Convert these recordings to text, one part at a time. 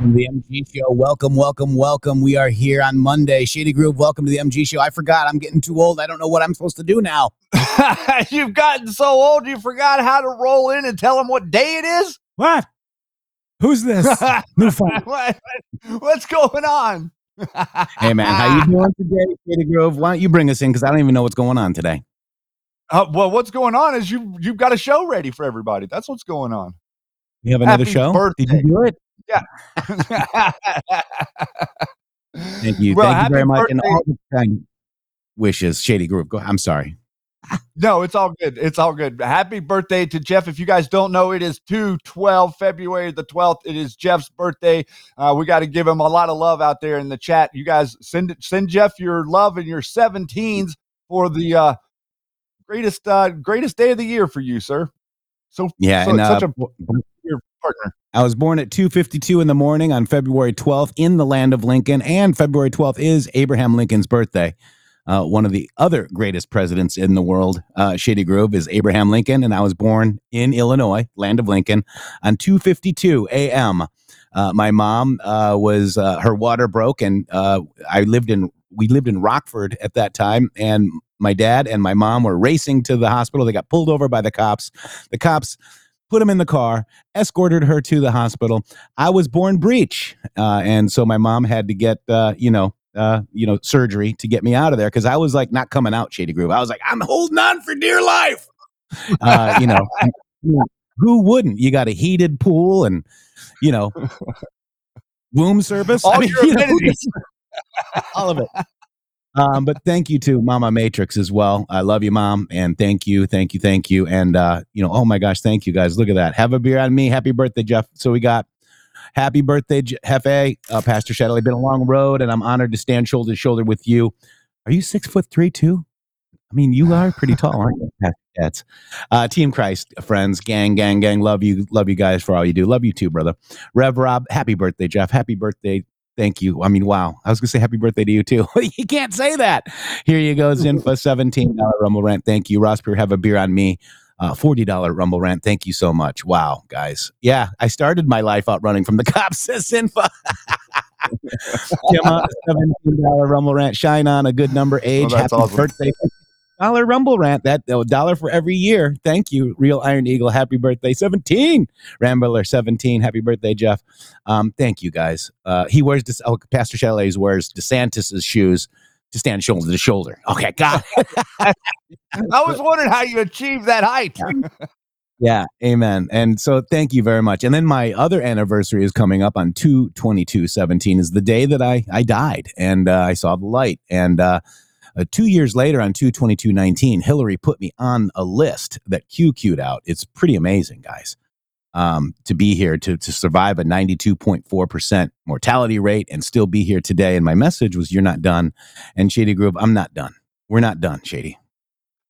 Welcome to the MG Show. Welcome, welcome, welcome. We are here on Monday. Shady Groove, welcome to the MG Show. I forgot. I'm getting too old. I don't know what I'm supposed to do now. You've gotten so old you forgot how to roll in and tell them what day it is? What? Who's this? New phone. What- What's going on? Hey, man, how you doing today, Shady Grove? Why don't you bring us in? Because I don't even know what's going on today. Uh, well, what's going on is you you've got a show ready for everybody. That's what's going on. You have another Happy show? birthday. Did you do it? Yeah. Thank you. Well, Thank you very much. And all the kind wishes, Shady Groove. Go, I'm sorry. No, it's all good. It's all good. Happy birthday to Jeff. If you guys don't know, it is 2 12, February the 12th. It is Jeff's birthday. Uh, we got to give him a lot of love out there in the chat. You guys send it, send Jeff your love and your 17s for the uh, greatest uh, greatest day of the year for you, sir. So, Yeah, so and uh, such a your partner. I was born at 2:52 in the morning on February 12th in the land of Lincoln, and February 12th is Abraham Lincoln's birthday. Uh, one of the other greatest presidents in the world, uh, Shady Grove, is Abraham Lincoln, and I was born in Illinois, land of Lincoln, on 2:52 a.m. Uh, my mom uh, was uh, her water broke, and uh, I lived in we lived in Rockford at that time, and my dad and my mom were racing to the hospital. They got pulled over by the cops. The cops put him in the car, escorted her to the hospital. I was born breech, uh, and so my mom had to get uh, you know uh, you know surgery to get me out of there because I was like not coming out Shady Groove. I was like I'm holding on for dear life. Uh, you know, who wouldn't? You got a heated pool and you know womb service. All your you know, all of it. Um, but thank you to Mama Matrix as well. I love you, Mom, and thank you, thank you, thank you. And uh, you know, oh my gosh, thank you guys. Look at that. Have a beer on me. Happy birthday, Jeff. So we got happy birthday, Je- Hefe, uh, Pastor Shadley. Been a long road, and I'm honored to stand shoulder to shoulder with you. Are you six foot three too? I mean, you are pretty tall, aren't you? Cats. Uh, Team Christ, friends, gang, gang, gang. Love you, love you guys for all you do. Love you too, brother. Rev Rob, happy birthday, Jeff. Happy birthday Thank you. I mean, wow. I was going to say happy birthday to you too. you can't say that. Here you go, Zinfa, $17 Rumble Rant. Thank you. Ross Beer, have a beer on me. Uh, $40 Rumble Rant. Thank you so much. Wow, guys. Yeah, I started my life out running from the cops, says Zinfa. Gemma, $17 Rumble Rant. Shine on a good number age. Oh, happy awesome. birthday. Dollar Rumble Rant. That a dollar for every year. Thank you, Real Iron Eagle. Happy birthday, 17. Rambler 17. Happy birthday, Jeff. Um, thank you guys. Uh, he wears this. Oh, Pastor Chalet wears DeSantis's shoes. to stand shoulder to shoulder. Okay, God. I was wondering how you achieved that height. Yeah, amen. And so thank you very much. And then my other anniversary is coming up on 2 22 17 is the day that I, I died and uh, I saw the light. And uh, uh, two years later on 2 22 19, Hillary put me on a list that Q queued out. It's pretty amazing, guys, um, to be here, to, to survive a 92.4% mortality rate and still be here today. And my message was, You're not done. And Shady Groove, I'm not done. We're not done, Shady.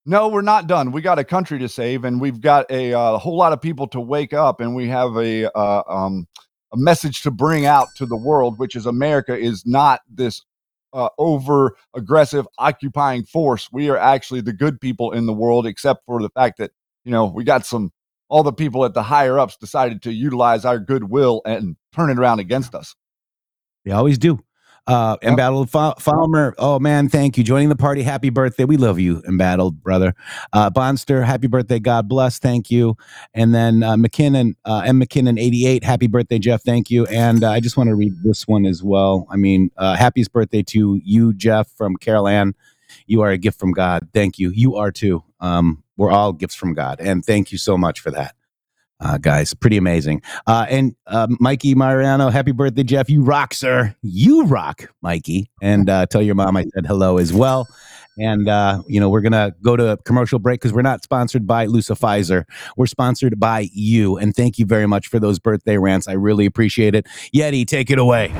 No, we're not done. We got a country to save, and we've got a, uh, whole lot of people to wake up, and we have a uh, um, a message to bring out to the world, which is America is not this uh, over aggressive occupying force. We are actually the good people in the world, except for the fact that you know we got some all the people at the higher ups decided to utilize our goodwill and turn it around against us. They always do. Uh. Embattled Fa- Falmer. Oh man, thank you. Joining the party. Happy birthday. We love you, Embattled brother. Uh, Bonster, happy birthday. God bless. Thank you. And then uh, McKinnon, uh, M. McKinnon, 88. Happy birthday, Jeff. Thank you. And uh, I just want to read this one as well. I mean, uh, happiest birthday to you, Jeff, from Carol Ann. You are a gift from God. Thank you. You are too. Um, we're all gifts from God. And thank you so much for that. Uh, guys, pretty amazing. Uh, and uh, Mikey Mariano, happy birthday, Jeff. You rock, sir. You rock, Mikey. And uh, tell your mom I said hello as well. And, uh, you know, we're going to go to a commercial break because we're not sponsored by Lusa Pfizer. We're sponsored by you. And thank you very much for those birthday rants. I really appreciate it. Yeti, take it away.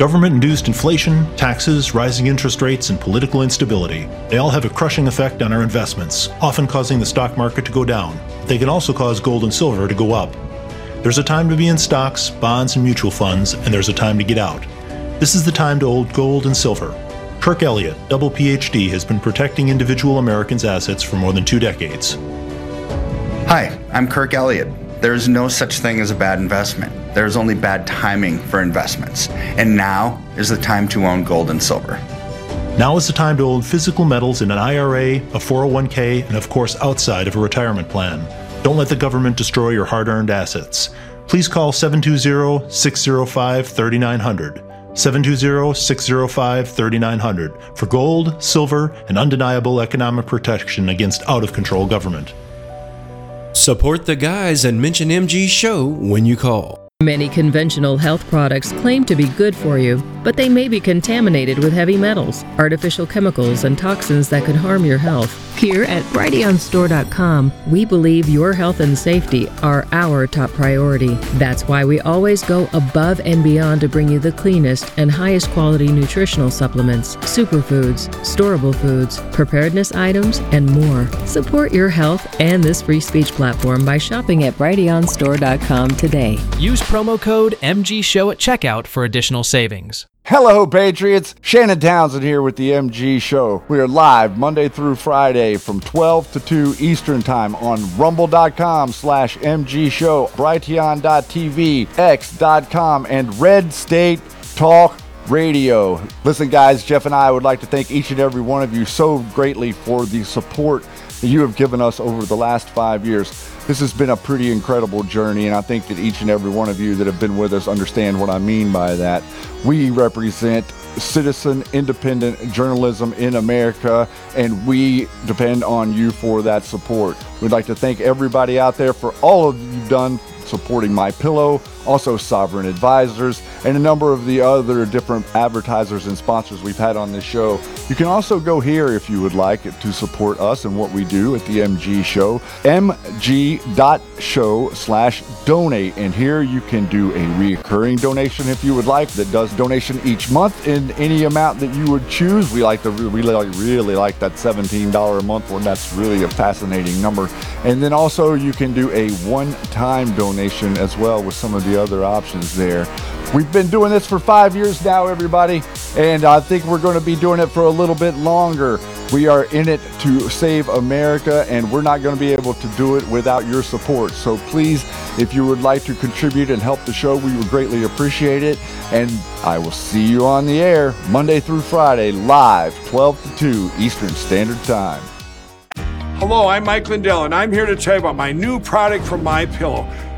Government induced inflation, taxes, rising interest rates, and political instability. They all have a crushing effect on our investments, often causing the stock market to go down. They can also cause gold and silver to go up. There's a time to be in stocks, bonds, and mutual funds, and there's a time to get out. This is the time to hold gold and silver. Kirk Elliott, double PhD, has been protecting individual Americans' assets for more than two decades. Hi, I'm Kirk Elliott. There is no such thing as a bad investment. There is only bad timing for investments. And now is the time to own gold and silver. Now is the time to own physical metals in an IRA, a 401k, and of course outside of a retirement plan. Don't let the government destroy your hard earned assets. Please call 720 605 3900. 720 605 3900 for gold, silver, and undeniable economic protection against out of control government. Support the guys and mention MG Show when you call. Many conventional health products claim to be good for you, but they may be contaminated with heavy metals, artificial chemicals, and toxins that could harm your health. Here at BrighteonStore.com, we believe your health and safety are our top priority. That's why we always go above and beyond to bring you the cleanest and highest quality nutritional supplements, superfoods, storable foods, preparedness items, and more. Support your health and this free speech platform by shopping at BrighteonStore.com today. Use promo code MG Show at checkout for additional savings. Hello, Patriots. Shannon Townsend here with the MG Show. We are live Monday through Friday from 12 to 2 Eastern Time on rumble.com slash MG Show, brighteon.tv, x.com, and Red State Talk Radio. Listen, guys, Jeff and I would like to thank each and every one of you so greatly for the support you have given us over the last five years. This has been a pretty incredible journey, and I think that each and every one of you that have been with us understand what I mean by that. We represent citizen independent journalism in America, and we depend on you for that support. We'd like to thank everybody out there for all of you've done supporting My Pillow, also Sovereign Advisors, and a number of the other different advertisers and sponsors we've had on this show. You can also go here if you would like to support us and what we do at the MG Show, mg.show slash donate. And here you can do a reoccurring donation if you would like that does donation each month in any amount that you would choose. We like to really, really, really like that $17 a month one. That's really a fascinating number. And then also you can do a one-time donation as well with some of the other options there. We've been doing this for five years now, everybody, and I think we're going to be doing it for a little bit longer. We are in it to save America, and we're not going to be able to do it without your support. So please, if you would like to contribute and help the show, we would greatly appreciate it. And I will see you on the air Monday through Friday, live, 12 to 2 Eastern Standard Time. Hello, I'm Mike Lindell, and I'm here to tell you about my new product from My Pillow: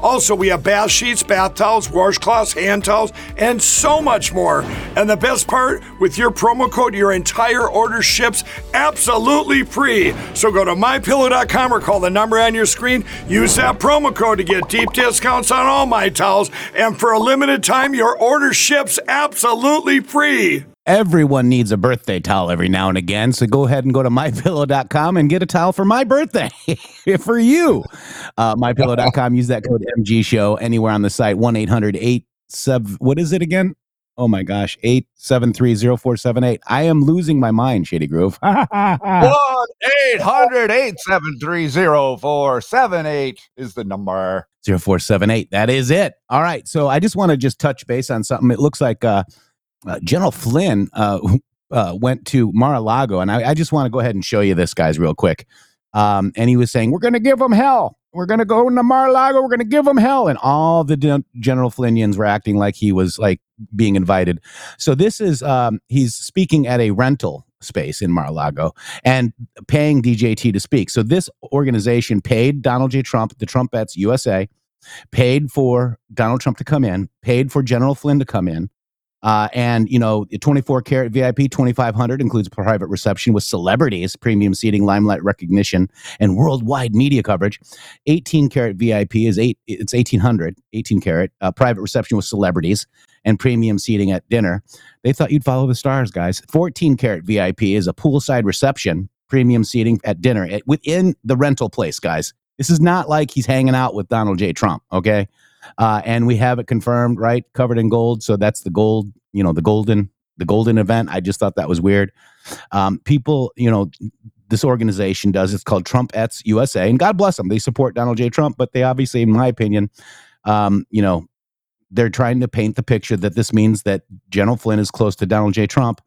Also, we have bath sheets, bath towels, washcloths, hand towels, and so much more. And the best part, with your promo code, your entire order ships absolutely free. So go to mypillow.com or call the number on your screen. Use that promo code to get deep discounts on all my towels. And for a limited time, your order ships absolutely free. Everyone needs a birthday towel every now and again. So go ahead and go to mypillow.com and get a towel for my birthday for you. Uh, mypillow.com. Use that code MG show anywhere on the site. 1 800 87. What is it again? Oh my gosh. eight seven three zero four seven eight. I am losing my mind, Shady Groove. 1 800 873 0478 is the number. 0478. That is it. All right. So I just want to just touch base on something. It looks like uh, uh, General Flynn uh, uh, went to Mar-a-Lago, and I, I just want to go ahead and show you this, guys, real quick. Um, and he was saying, "We're going to give them hell. We're going to go into Mar-a-Lago. We're going to give them hell." And all the de- General Flynnians were acting like he was like being invited. So this is um, he's speaking at a rental space in Mar-a-Lago and paying DJT to speak. So this organization paid Donald J. Trump, the Trumpettes USA, paid for Donald Trump to come in, paid for General Flynn to come in. Uh, and you know, 24 karat VIP 2500 includes private reception with celebrities, premium seating, limelight recognition, and worldwide media coverage. 18 karat VIP is eight. It's 1800, 18 karat uh, private reception with celebrities and premium seating at dinner. They thought you'd follow the stars, guys. 14 karat VIP is a poolside reception, premium seating at dinner at, within the rental place, guys. This is not like he's hanging out with Donald J. Trump, okay? Uh, and we have it confirmed, right? Covered in gold. So that's the gold, you know, the golden, the golden event. I just thought that was weird. Um, people, you know, this organization does. It's called Trumpettes USA, and God bless them. They support Donald J. Trump, but they obviously, in my opinion, um, you know, they're trying to paint the picture that this means that General Flynn is close to Donald J. Trump.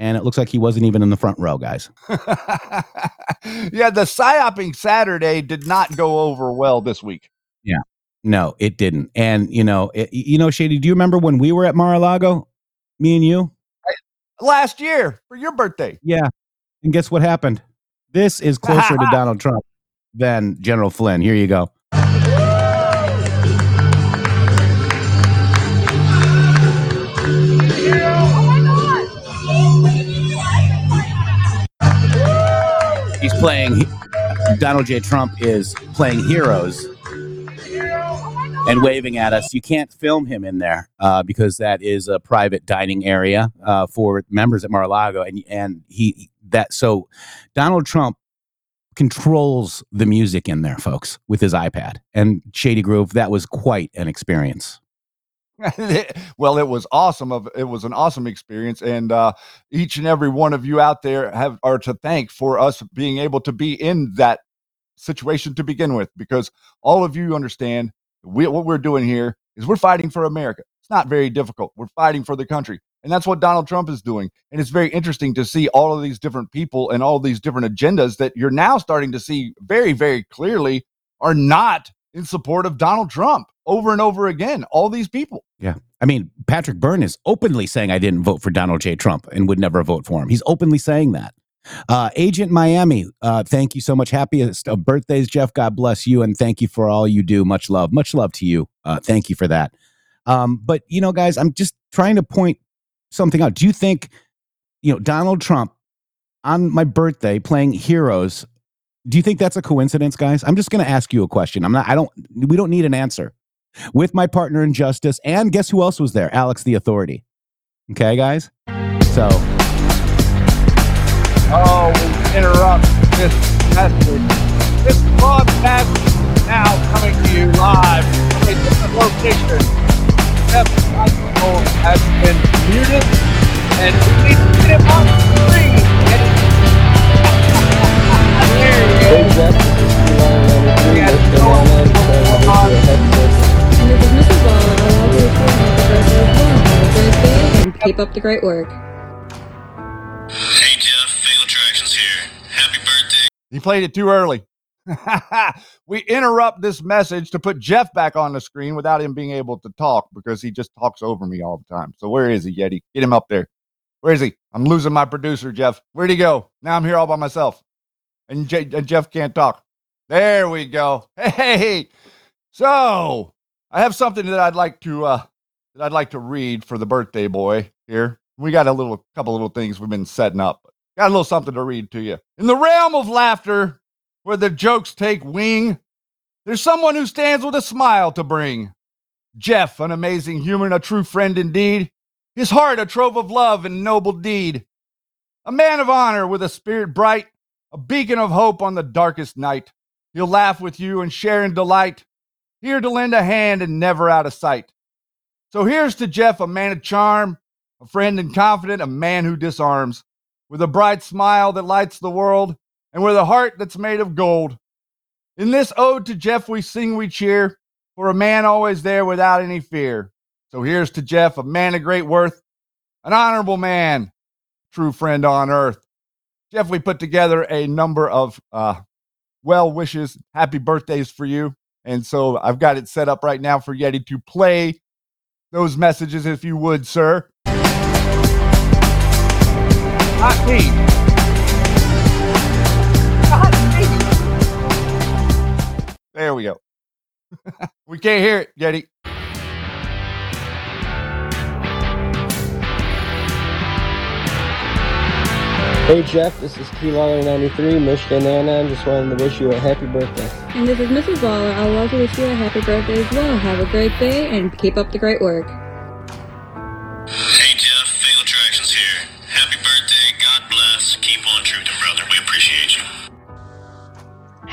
And it looks like he wasn't even in the front row, guys. yeah, the psyoping Saturday did not go over well this week. Yeah. No, it didn't. And you know, it, you know, Shady, do you remember when we were at Mar-a-Lago, me and you? Last year for your birthday. Yeah. And guess what happened? This is closer to Donald Trump than General Flynn. Here you go. He's playing. Donald J. Trump is playing heroes and waving at us. You can't film him in there uh, because that is a private dining area uh, for members at Mar-a-Lago, and and he that so Donald Trump controls the music in there, folks, with his iPad and Shady Groove. That was quite an experience. well, it was awesome. Of it was an awesome experience, and uh, each and every one of you out there have are to thank for us being able to be in that situation to begin with, because all of you understand we, what we're doing here is we're fighting for America. It's not very difficult. We're fighting for the country. And that's what Donald Trump is doing. And it's very interesting to see all of these different people and all these different agendas that you're now starting to see very, very clearly are not in support of Donald Trump over and over again. All these people. Yeah. I mean, Patrick Byrne is openly saying I didn't vote for Donald J. Trump and would never vote for him. He's openly saying that. Uh, Agent Miami, uh, thank you so much. Happiest of birthdays, Jeff. God bless you, and thank you for all you do. Much love, much love to you. Uh, thank you for that. Um, but you know, guys, I'm just trying to point something out. Do you think, you know, Donald Trump on my birthday playing Heroes? Do you think that's a coincidence, guys? I'm just going to ask you a question. I'm not. I don't. We don't need an answer. With my partner in justice, and guess who else was there? Alex, the Authority. Okay, guys. So. Oh, we interrupt this message. This broadcast is now coming to you live from a different location. Jeff Michael has been muted. And we need to get him on the screen. There he is. And keep up the great work. He played it too early. we interrupt this message to put Jeff back on the screen without him being able to talk because he just talks over me all the time. So where is he, Yeti? Get him up there. Where is he? I'm losing my producer, Jeff. Where'd he go? Now I'm here all by myself. And, J- and Jeff can't talk. There we go. Hey. So I have something that I'd like to uh that I'd like to read for the birthday boy here. We got a little couple little things we've been setting up. Got a little something to read to you. In the realm of laughter, where the jokes take wing, there's someone who stands with a smile to bring. Jeff, an amazing human, a true friend indeed. His heart, a trove of love and noble deed. A man of honor with a spirit bright, a beacon of hope on the darkest night. He'll laugh with you and share in delight, here to lend a hand and never out of sight. So here's to Jeff, a man of charm, a friend and confident, a man who disarms, with a bright smile that lights the world, and with a heart that's made of gold. In this ode to Jeff, we sing, we cheer, for a man always there without any fear. So here's to Jeff, a man of great worth, an honorable man, true friend on earth. Jeff, we put together a number of uh, well wishes, happy birthdays for you. And so I've got it set up right now for Yeti to play those messages, if you would, sir. Not me. Not me. There we go. we can't hear it, Yeti. Hey Jeff, this is T Lawler 93, Michigan Anna. Just wanted to wish you a happy birthday. And this is Mrs. Waller. I'd love to wish you a happy birthday as well. Have a great day and keep up the great work.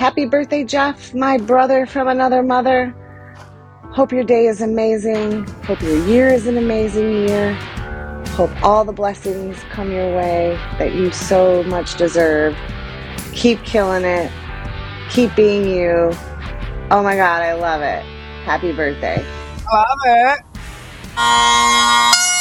Happy birthday, Jeff, my brother from another mother. Hope your day is amazing. Hope your year is an amazing year. Hope all the blessings come your way that you so much deserve. Keep killing it. Keep being you. Oh my God, I love it. Happy birthday. Love it.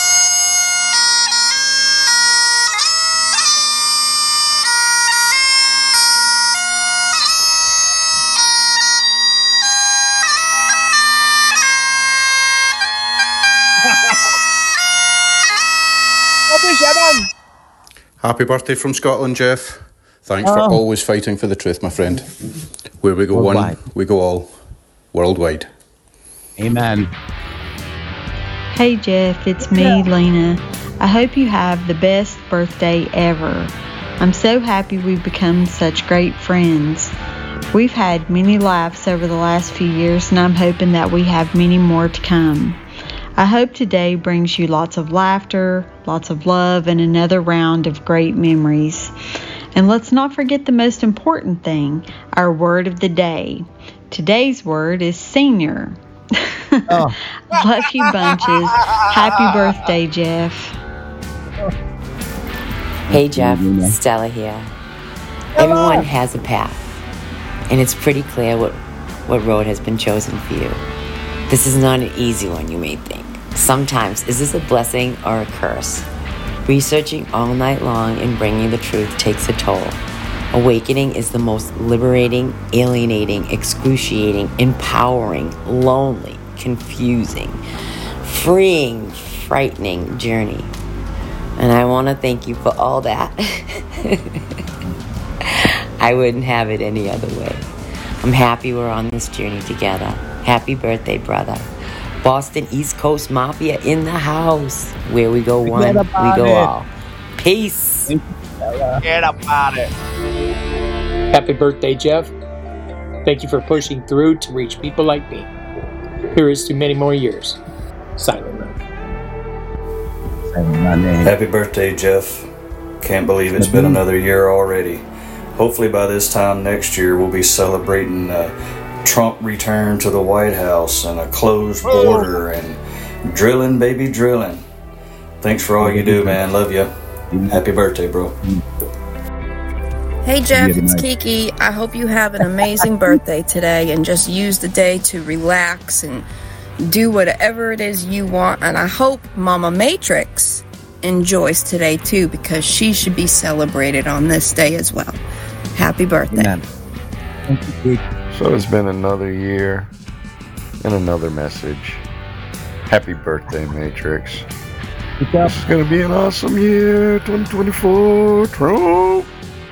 Happy birthday from Scotland, Jeff. Thanks for Oh. always fighting for the truth, my friend. Where we go Worldwide. one, we go all. Worldwide. Amen. Hey Jeff, it's me, Lena. I hope you have the best birthday ever. I'm so happy we've become such great friends. We've had many laughs over the last few years, and I'm hoping that we have many more to come. I hope today brings you lots of laughter, lots of love, and another round of great memories. And let's not forget the most important thing our word of the day. Today's word is senior. Love you bunches. Happy birthday, Jeff. Hey Jeff, Stella here. Everyone has a path, and it's pretty clear what, what road has been chosen for you. This is not an easy one, you may think. Sometimes, is this a blessing or a curse? Researching all night long and bringing the truth takes a toll. Awakening is the most liberating, alienating, excruciating, empowering, lonely, confusing, freeing, frightening journey. And I want to thank you for all that. I wouldn't have it any other way. I'm happy we're on this journey together. Happy birthday, brother. Boston East Coast Mafia in the house. Where we go one, we go it. all. Peace. Get about it. Happy birthday, Jeff. Thank you for pushing through to reach people like me. Here is to many more years. Silent Run. Happy birthday, Jeff. Can't believe it's been another year already. Hopefully, by this time next year, we'll be celebrating uh, Trump return to the White House and a closed oh. border and drilling, baby, drilling. Thanks for all you do, man. Love you. Happy birthday, bro. Hey Jeff, it's. Kiki. I hope you have an amazing birthday today and just use the day to relax and do whatever it is you want. And I hope Mama Matrix enjoys today too because she should be celebrated on this day as well. Happy birthday. So it's been another year and another message. Happy birthday, Matrix. This is gonna be an awesome year, 2024. Trump.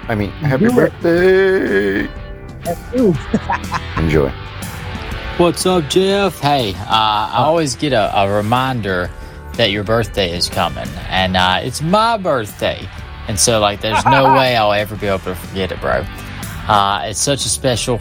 I mean, happy Do it. birthday. Enjoy. What's up, Jeff? Hey, uh, I always get a, a reminder that your birthday is coming, and uh, it's my birthday. And so, like, there's no way I'll ever be able to forget it, bro. Uh, it's such a special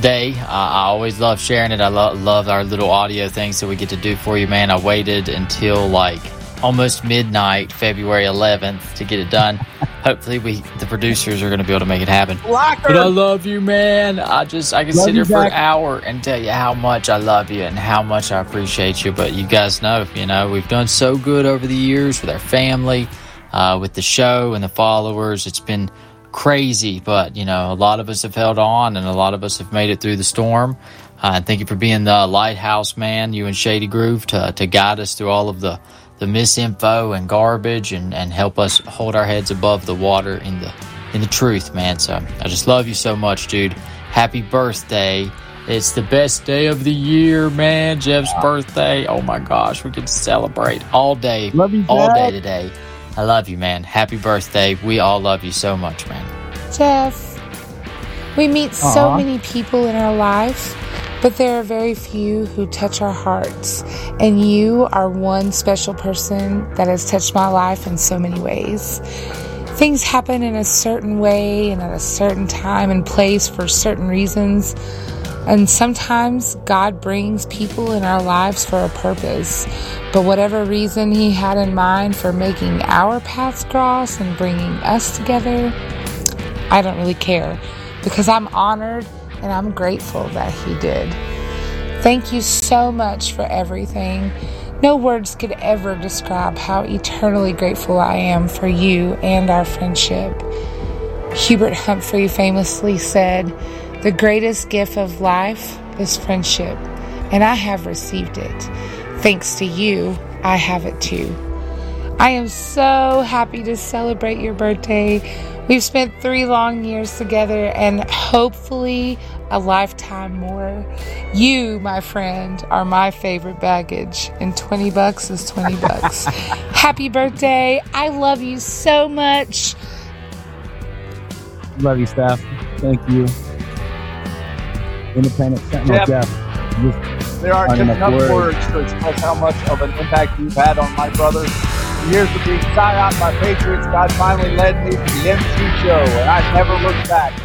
day. Uh, I always love sharing it. I lo- love our little audio things that we get to do for you, man. I waited until like almost midnight, February 11th, to get it done. Hopefully, we the producers are going to be able to make it happen. But I love you, man. I just I can Love sit here for an hour and tell you how much I love you and how much I appreciate you. But you guys know, you know, we've done so good over the years with our family, uh, with the show and the followers. It's been crazy, but you know, a lot of us have held on and a lot of us have made it through the storm. Uh, and thank you for being the lighthouse man, you and Shady Groove, to, to guide us through all of the, the misinfo and garbage and, and help us hold our heads above the water in the in the truth, man. So I just love you so much, dude. Happy birthday. It's the best day of the year, man. Jeff's birthday. Oh my gosh, we can celebrate all day. Love you, all day today. I love you, man. Happy birthday. We all love you so much, man. Jeff, we meet so many people in our lives, but there are very few who touch our hearts. And you are one special person that has touched my life in so many ways. Things happen in a certain way and at a certain time and place for certain reasons. And sometimes God brings people in our lives for a purpose. But whatever reason He had in mind for making our paths cross and bringing us together, I don't really care because I'm honored and I'm grateful that He did. Thank you so much for everything. No words could ever describe how eternally grateful I am for you and our friendship. Hubert Humphrey famously said, The greatest gift of life is friendship, and I have received it. Thanks to you, I have it too. I am so happy to celebrate your birthday. We've spent three long years together and hopefully a lifetime more. You, my friend, are my favorite baggage, and 20 bucks is 20 bucks. Happy birthday. I love you so much. Love you, Steph. Thank you. Independent Sentinel Jeff. Jeff. There aren't enough words. words to express how much of an impact you've had on my brother. The years of being psyop by Patriots, God finally led me to the MG show, and I've never looked back.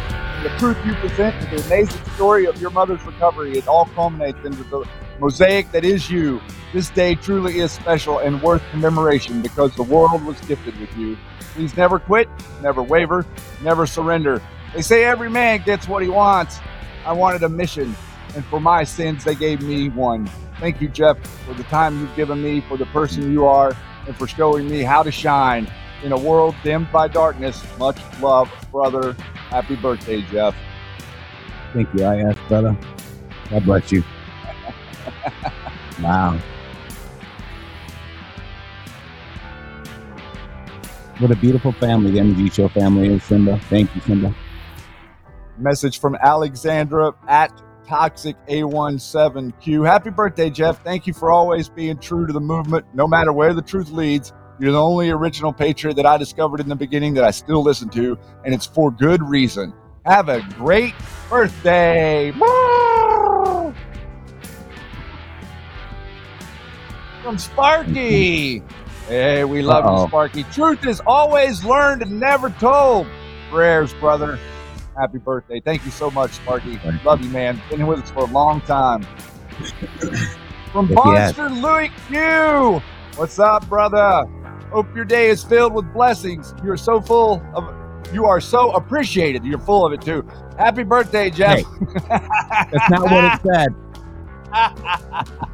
The truth you present the amazing story of your mother's recovery. It all culminates into the mosaic that is you. This day truly is special and worth commemoration because the world was gifted with you. Please never quit, never waver, never surrender. They say every man gets what he wants. I wanted a mission, and for my sins, they gave me one. Thank you, Jeff, for the time you've given me, for the person you are, and for showing me how to shine in a world dimmed by darkness. Much love, brother. Happy birthday, Jeff. Thank you, IS, brother. God bless you. wow. What a beautiful family the MG Show family is, Simba. Thank you, Simba. Message from Alexandra at Toxic A17Q. Happy birthday, Jeff. Thank you for always being true to the movement, no matter where the truth leads. You're the only original Patriot that I discovered in the beginning that I still listen to, and it's for good reason. Have a great birthday. From Sparky. Hey, we love Uh-oh. you, Sparky. Truth is always learned and never told. Prayers, brother. Happy birthday. Thank you so much, Sparky. Love you, man. Been with us for a long time. From. Monster Louis Q. What's up, brother? Hope your day is filled with blessings. You're so full of you are so appreciated. You're full of it too. Happy birthday, Jeff. Hey, That's not what it said.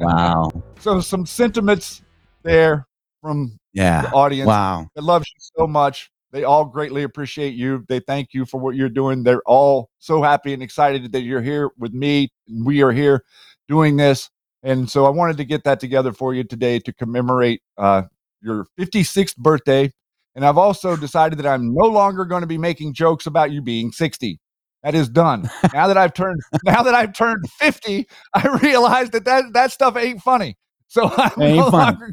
Wow. so some sentiments there from Yeah. the audience. Wow. That loves you so much. They all greatly appreciate you. They thank you for what you're doing. They're all so happy and excited that you're here with me. And we are here doing this. And so I wanted to get that together for you today to commemorate uh, your 56th birthday. And I've also decided that I'm no longer going to be making jokes about you being 60. That is done. now that I've turned now that I've turned 50, I realize that that, that stuff ain't funny. So I'm no longer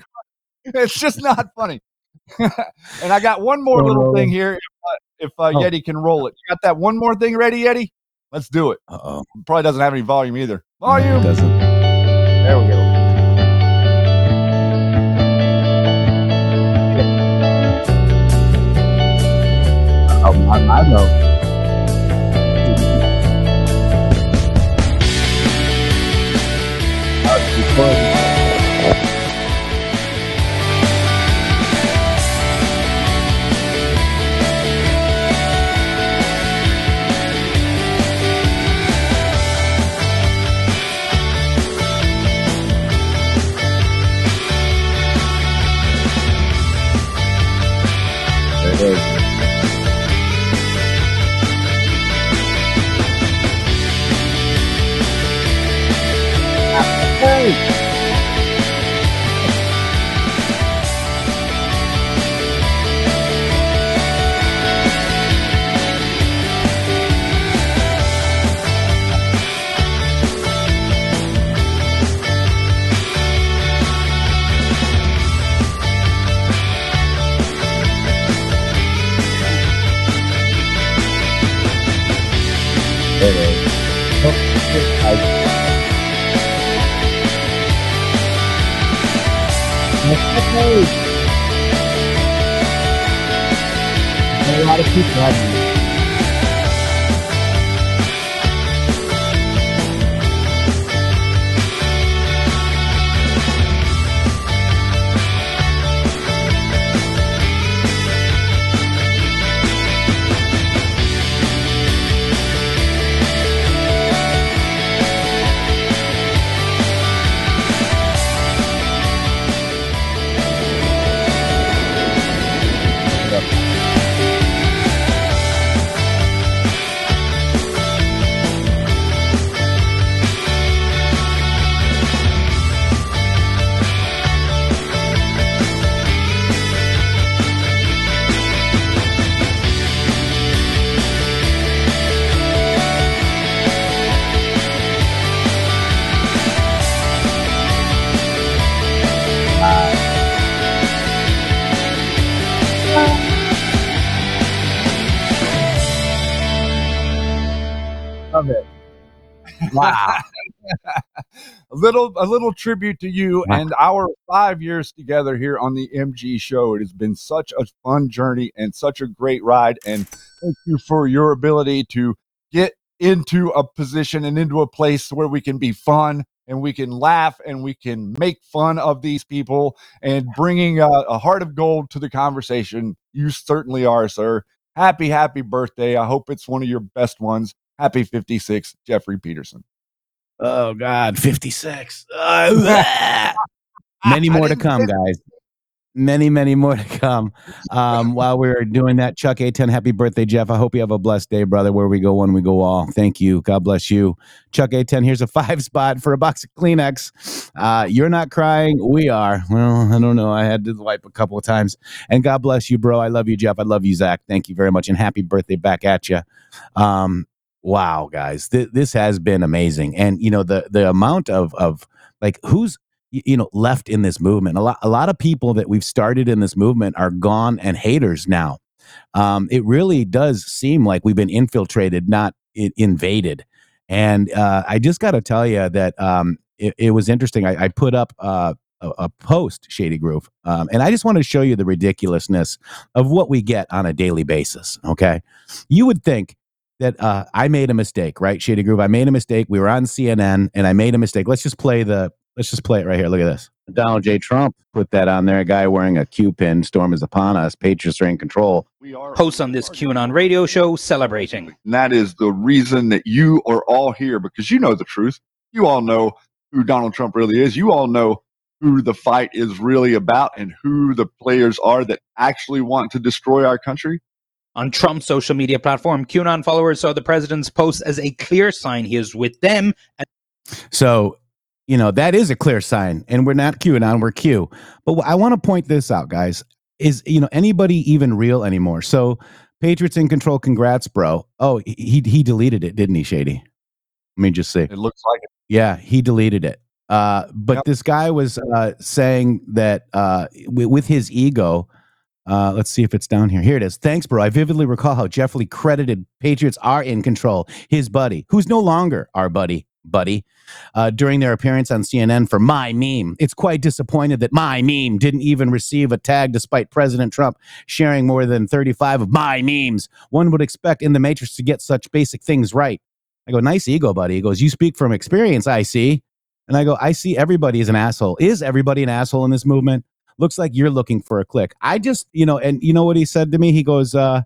it's just not funny. and I got one more Don't little roll thing here. If, uh, if uh, Oh. Yeti can roll it, you got that one more thing ready, Yeti? Let's do it. Uh oh. Probably doesn't have any volume either. Volume. doesn't. There we go. Oh, I, I know. There little a little tribute to you Wow. and our five years together here on the MG show. It has been such a fun journey and such a great ride. And thank you for your ability to get into a position and into a place where we can be fun and we can laugh and we can make fun of these people and bringing a, a heart of gold to the conversation. You certainly are, sir. Happy, happy birthday. I hope it's one of your best ones. Happy 56, Jeffrey Pedersen. Oh God, 56. Uh, many more to come, guys. Many, many more to come. Um, while we are doing that, Chuck A10, happy birthday, Jeff. I hope you have a blessed day, brother. Where we go, when we go all. Thank you. God bless you. Chuck A10, here's a five spot for a box of Kleenex. Uh, you're not crying. We are. Well, I don't know. I had to wipe a couple of times. And God bless you, bro. I love you, Jeff. I love you, Zach. Thank you very much. And happy birthday back at you. Um, wow, guys, th- this has been amazing. And, you know, the, the amount of, of like who's, you know left in this movement a lot a lot of people that we've started in this movement are gone and haters now um, it really does seem like we've been infiltrated not I- invaded and uh, i just got to tell you that um, it, it was interesting i, I put up uh, a, post shady groove um, and i just want to show you the ridiculousness of what we get on a daily basis okay you would think that uh, I made a mistake, right? Shady Groove. I made a mistake. We were on CNN and I made a mistake. Let's just play the let's just play it right here. Look at this. Donald J. Trump put that on there. A guy wearing a Q pin, storm is upon us, patriots are in control. We are Hosts on this QAnon radio show celebrating. And that is the reason that you are all here because you know the truth. You all know who Donald Trump really is. You all know who the fight is really about and who the players are that actually want to destroy our country? On Trump's social media platform, QAnon followers saw the president's post as a clear sign he is with them. So, you know, that is a clear sign. And we're not QAnon, we're Q. But I want to point this out, guys. Is, you know, anybody even real anymore? So, Patriots in control. Congrats, bro. Oh, he he deleted it, didn't he, Shady? Let me just see. It looks like it. Yeah, he deleted it. Uh, but this guy was uh, saying that uh, w- with his ego, uh, let's see if it's down here. Here it is. Thanks, bro. I vividly recall how Jeff Lee credited Patriots are in control. His buddy, who's no longer our buddy, buddy, uh, during their appearance on CNN for my meme. It's quite disappointed that my meme didn't even receive a tag despite President Trump sharing more than 35 of my memes. One would expect in the Matrix to get such basic things right. I go, nice ego, buddy. He goes, you speak from experience, I see. And I go, I see everybody is an asshole. Is everybody an asshole in this movement? Looks like you're looking for a click. I just, you know, and you know what he said to me? He goes, uh,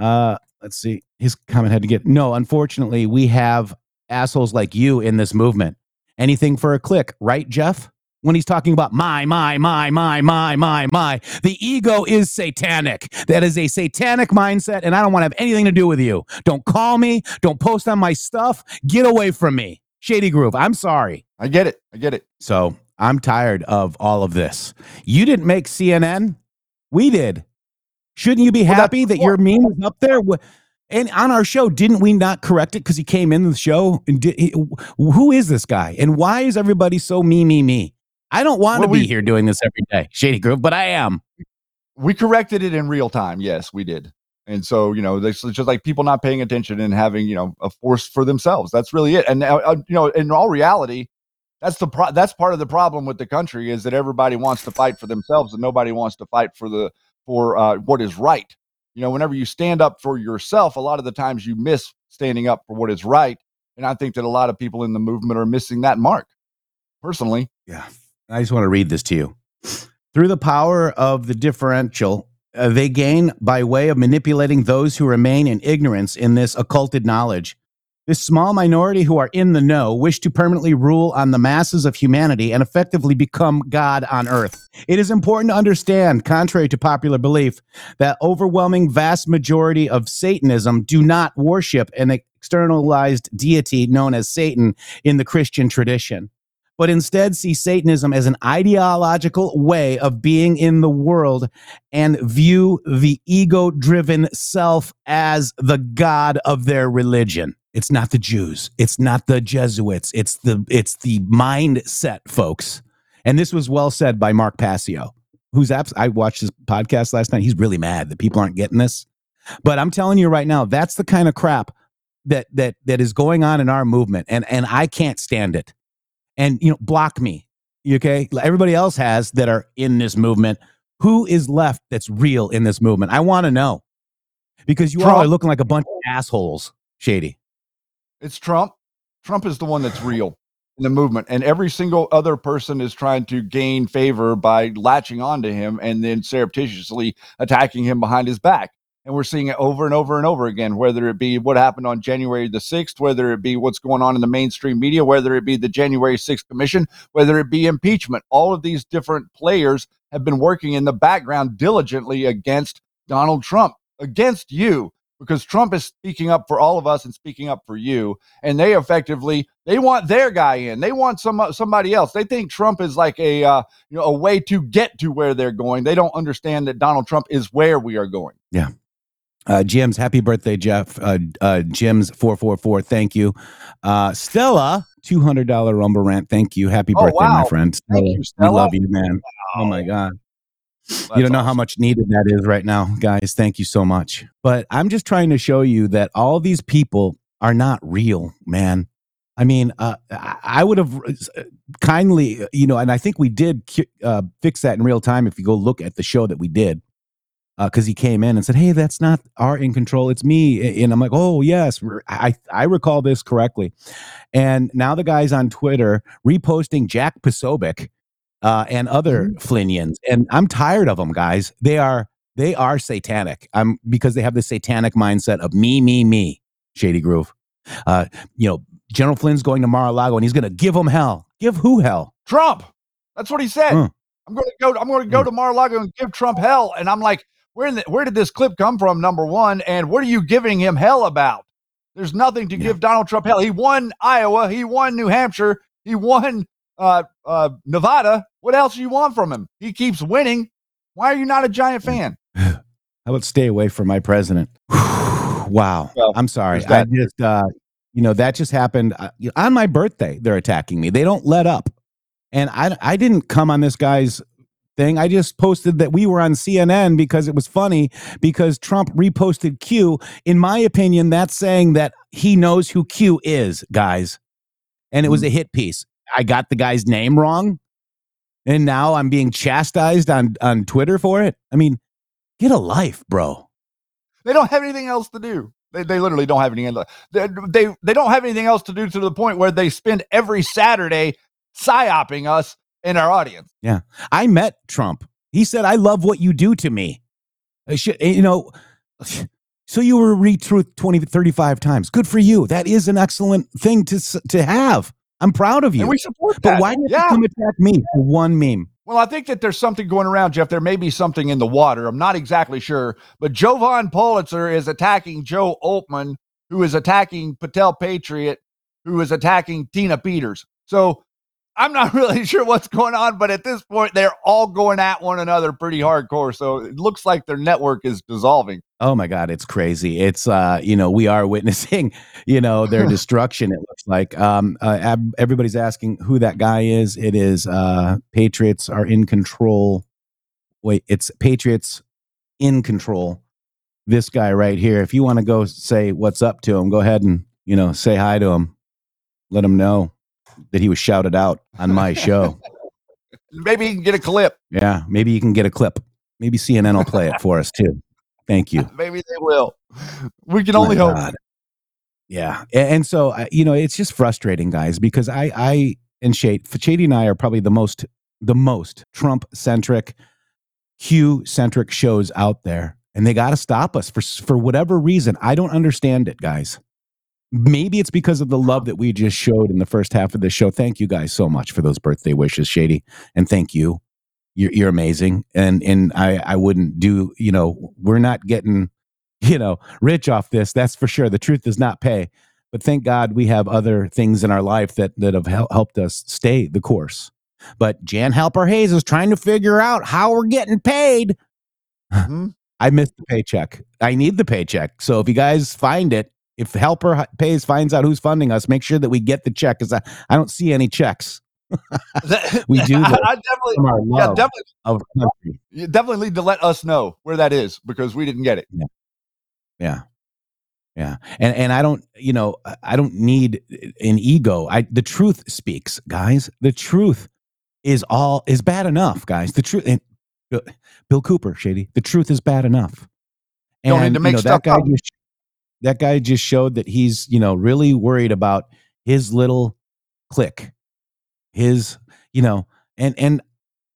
uh, let's see. His comment had to get no, unfortunately, we have assholes like you in this movement. Anything for a click, right, Jeff? When he's talking about my, my, my, my, my, my, my, the ego is satanic. That is a satanic mindset, and I don't want to have anything to do with you. Don't call me. Don't post on my stuff. Get away from me. Shady Groove, I'm sorry. I get it. I get it. So I'm tired of all of this. You didn't make CNN. We did. Shouldn't you be happy that your meme is up there? And on our show, didn't we not correct it because he came in the show? And did, he, who is this guy? And why is everybody so me, me, me? I don't want Well, to be we- here doing this every day, Shady Groove, but I am. we corrected it in real time. Yes, we did. And so, you know, this is just like people not paying attention and having, you know, a force for themselves. That's really it. And now, uh, you know, in all reality, that's the pro- that's part of the problem with the country is that everybody wants to fight for themselves and nobody wants to fight for the for uh, what is right. You know, whenever you stand up for yourself, a lot of the times you miss standing up for what is right. And I think that a lot of people in the movement are missing that mark. Personally, Yeah. I just want to read this to you. Through the power of the differential, uh, they gain by way of manipulating those who remain in ignorance in this occulted knowledge. This small minority who are in the know wish to permanently rule on the masses of humanity and effectively become God on earth. It is important to understand, contrary to popular belief, that overwhelming vast majority of Satanism do not worship an externalized deity known as Satan in the Christian tradition but instead see Satanism as an ideological way of being in the world and view the ego driven self as the god of their religion. It's not the Jews, it's not the Jesuits, it's the it's the mindset folks. And this was well said by Mark Passio, who's abs- I watched his podcast last night. He's really mad that people aren't getting this. But I'm telling you right now, that's the kind of crap that that that is going on in our movement and and I can't stand it and you know block me okay everybody else has that are in this movement who is left that's real in this movement i want to know because you all are Trump. looking like a bunch of assholes shady It's Trump. Trump is the one that's real in the movement, and every single other person is trying to gain favor by latching onto him and then surreptitiously attacking him behind his back. And we're seeing it over and over and over again, whether it be what happened on January the 6th, whether it be what's going on in the mainstream media, whether it be the January 6th commission, whether it be impeachment. All of these different players have been working in the background diligently against Donald Trump, against you because Trump is speaking up for all of us and speaking up for you. And they effectively they want their guy in. They want some somebody else. They think Trump is like a uh, you know a way to get to where they're going. They don't understand that Donald Trump is where we are going. yeah uh jim's happy birthday jeff uh uh jim's 444 thank you uh stella $200 rumble rant thank you happy Oh, birthday my wow. friend Thank Stella, you, we love you man oh my god you don't know how much needed that is right now, guys. Thank you so much. But I'm just trying to show you that all these people are not real, man. I mean, uh, I would have uh, kindly, uh, you know, and I think we did uh, fix that in real time. If you go look at the show that we did, because he came in and said, "Hey, that's not our in control; it's me." And I'm like, "Oh yes, I I recall this correctly." And now the guy's on Twitter reposting Jack Posobiec uh, and other Flinians, and I'm tired of them, guys. They are they are satanic. I'm because they have the satanic mindset of me, me, me. Shady Groove. Uh, you know, General Flynn's going to Mar-a-Lago, and he's going to give them hell. Give who hell? Trump. That's what he said. Huh. I'm going to go. I'm going to go to Mar-a-Lago and give Trump hell. And I'm like, where in the, where did this clip come from? Number one, and what are you giving him hell about? There's nothing to give Donald Trump hell. He won Iowa. He won New Hampshire. He won uh, uh, Nevada. What else do you want from him? He keeps winning. Why are you not a giant fan? I would stay away from my president? wow. Well, I'm sorry. there's I that. just, uh, you know, that just happened uh, on my birthday. They're attacking me. They don't let up. And I, I didn't come on this guy's thing. I just posted that we were on CNN because it was funny because Trump reposted Q. In my opinion, that's saying that he knows who Q is, guys. And it was a hit piece. I got the guy's name wrong. And now I'm being chastised on, on Twitter for it. I mean, get a life, bro. They don't have anything else to do. They, they literally don't have anything. They, they they don't have anything else to do to the point where they spend every Saturday psyoping us and our audience. Yeah. I met Trump. He said, I love what you do to me. Should, eh, you know, so you were retruth 20 to 35 times. Good for you. That is an excellent thing to to have. I'm proud of you. And we support but why did Yeah. you come attack me for one meme? Well, I think that there's something going around, Jeff. There may be something in the water. I'm not exactly sure. But Jovan Pulitzer is attacking Joe Oltmann, who is attacking Patel Patriot, who is attacking Tina Peters. So I'm not really sure what's going on, but at this point, they're all going at one another pretty hardcore. So it looks like their network is dissolving. Oh my God, it's crazy. It's uh, you know, we are witnessing, you know, their destruction. It looks like. Um, uh, everybody's asking who that guy is. It is uh, Patriots are in control. Wait, it's Patriots in control. This guy right here. If you want to go say what's up to him, go ahead and you know say hi to him. Let him know that he was shouted out on my show. Maybe you can get a clip. yeah, maybe you can get a clip. Maybe CNN will play it for us too. Thank you. Maybe they will. We can only hope. Yeah, and, so you know, it's just frustrating, guys, because I, I and Shade, Shady and I are probably the most, the most Trump centric, Q centric shows out there, and they got to stop us for for whatever reason. I don't understand it, guys. Maybe it's because of the love that we just showed in the first half of the show. Thank you guys so much for those birthday wishes, Shady, and thank you. You're, you're amazing, and and I I wouldn't do you know we're not getting you know rich off this that's for sure. The truth does not pay. But thank god we have other things in our life that that have hel- helped us stay the course. But jan halper hayes is trying to figure out how we're getting paid. Mm-hmm. I missed the paycheck. I need the paycheck. So if you guys find it if helper pays finds out who's funding us make sure that we get the check because I, I don't see any checks we do I, I definitely, yeah, definitely, of country you definitely need to let us know where that is because we didn't get it. Yeah. Yeah. And and I don't, you know, I- don't need uh, an ego. I the truth speaks, guys. The truth is all is bad enough, guys. The truth and Bill, Cooper, Shady. The truth is bad enough. Don't need And to you make know, stuff that guy up. just that guy just showed that he's, you know, really worried about his little clique. His, you know, and and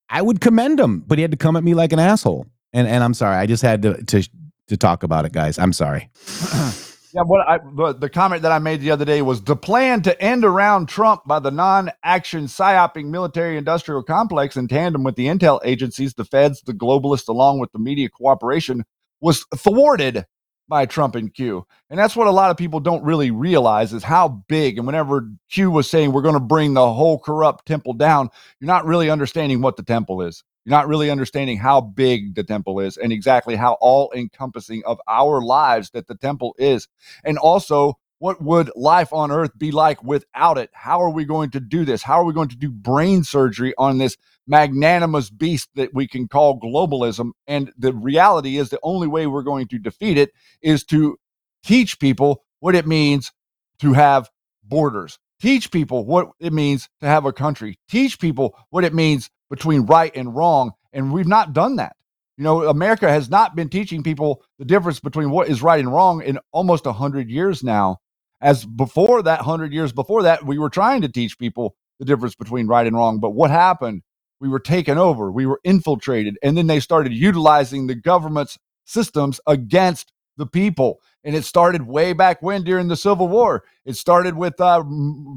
I would commend him, but he had to come at me like an asshole. And and I'm sorry. I just had to to to talk about it, guys. I'm sorry. Yeah, what I the, the comment that I made the other day was the plan to end around Trump by the non-action psyoping military-industrial complex in tandem with the intel agencies, the feds, the globalists, along with the media cooperation, was thwarted by Trump and Q. And that's what a lot of people don't really realize is how big. And whenever Q was saying we're going to bring the whole corrupt temple down, you're not really understanding what the temple is. You're not really understanding how big the temple is and exactly how all encompassing of our lives that the temple is. And also, what would life on earth be like without it? How are we going to do this? How are we going to do brain surgery on this magnanimous beast that we can call globalism? And the reality is, the only way we're going to defeat it is to teach people what it means to have borders. Teach people what it means to have a country. Teach people what it means between right and wrong. And we've not done that. You know, America has not been teaching people the difference between what is right and wrong in almost a hundred years now. As before that, hundred years before that, we were trying to teach people the difference between right and wrong. But what happened? We were taken over. We were infiltrated, and then they started utilizing the government's systems against the people. And it started way back when during the Civil War. It started with uh,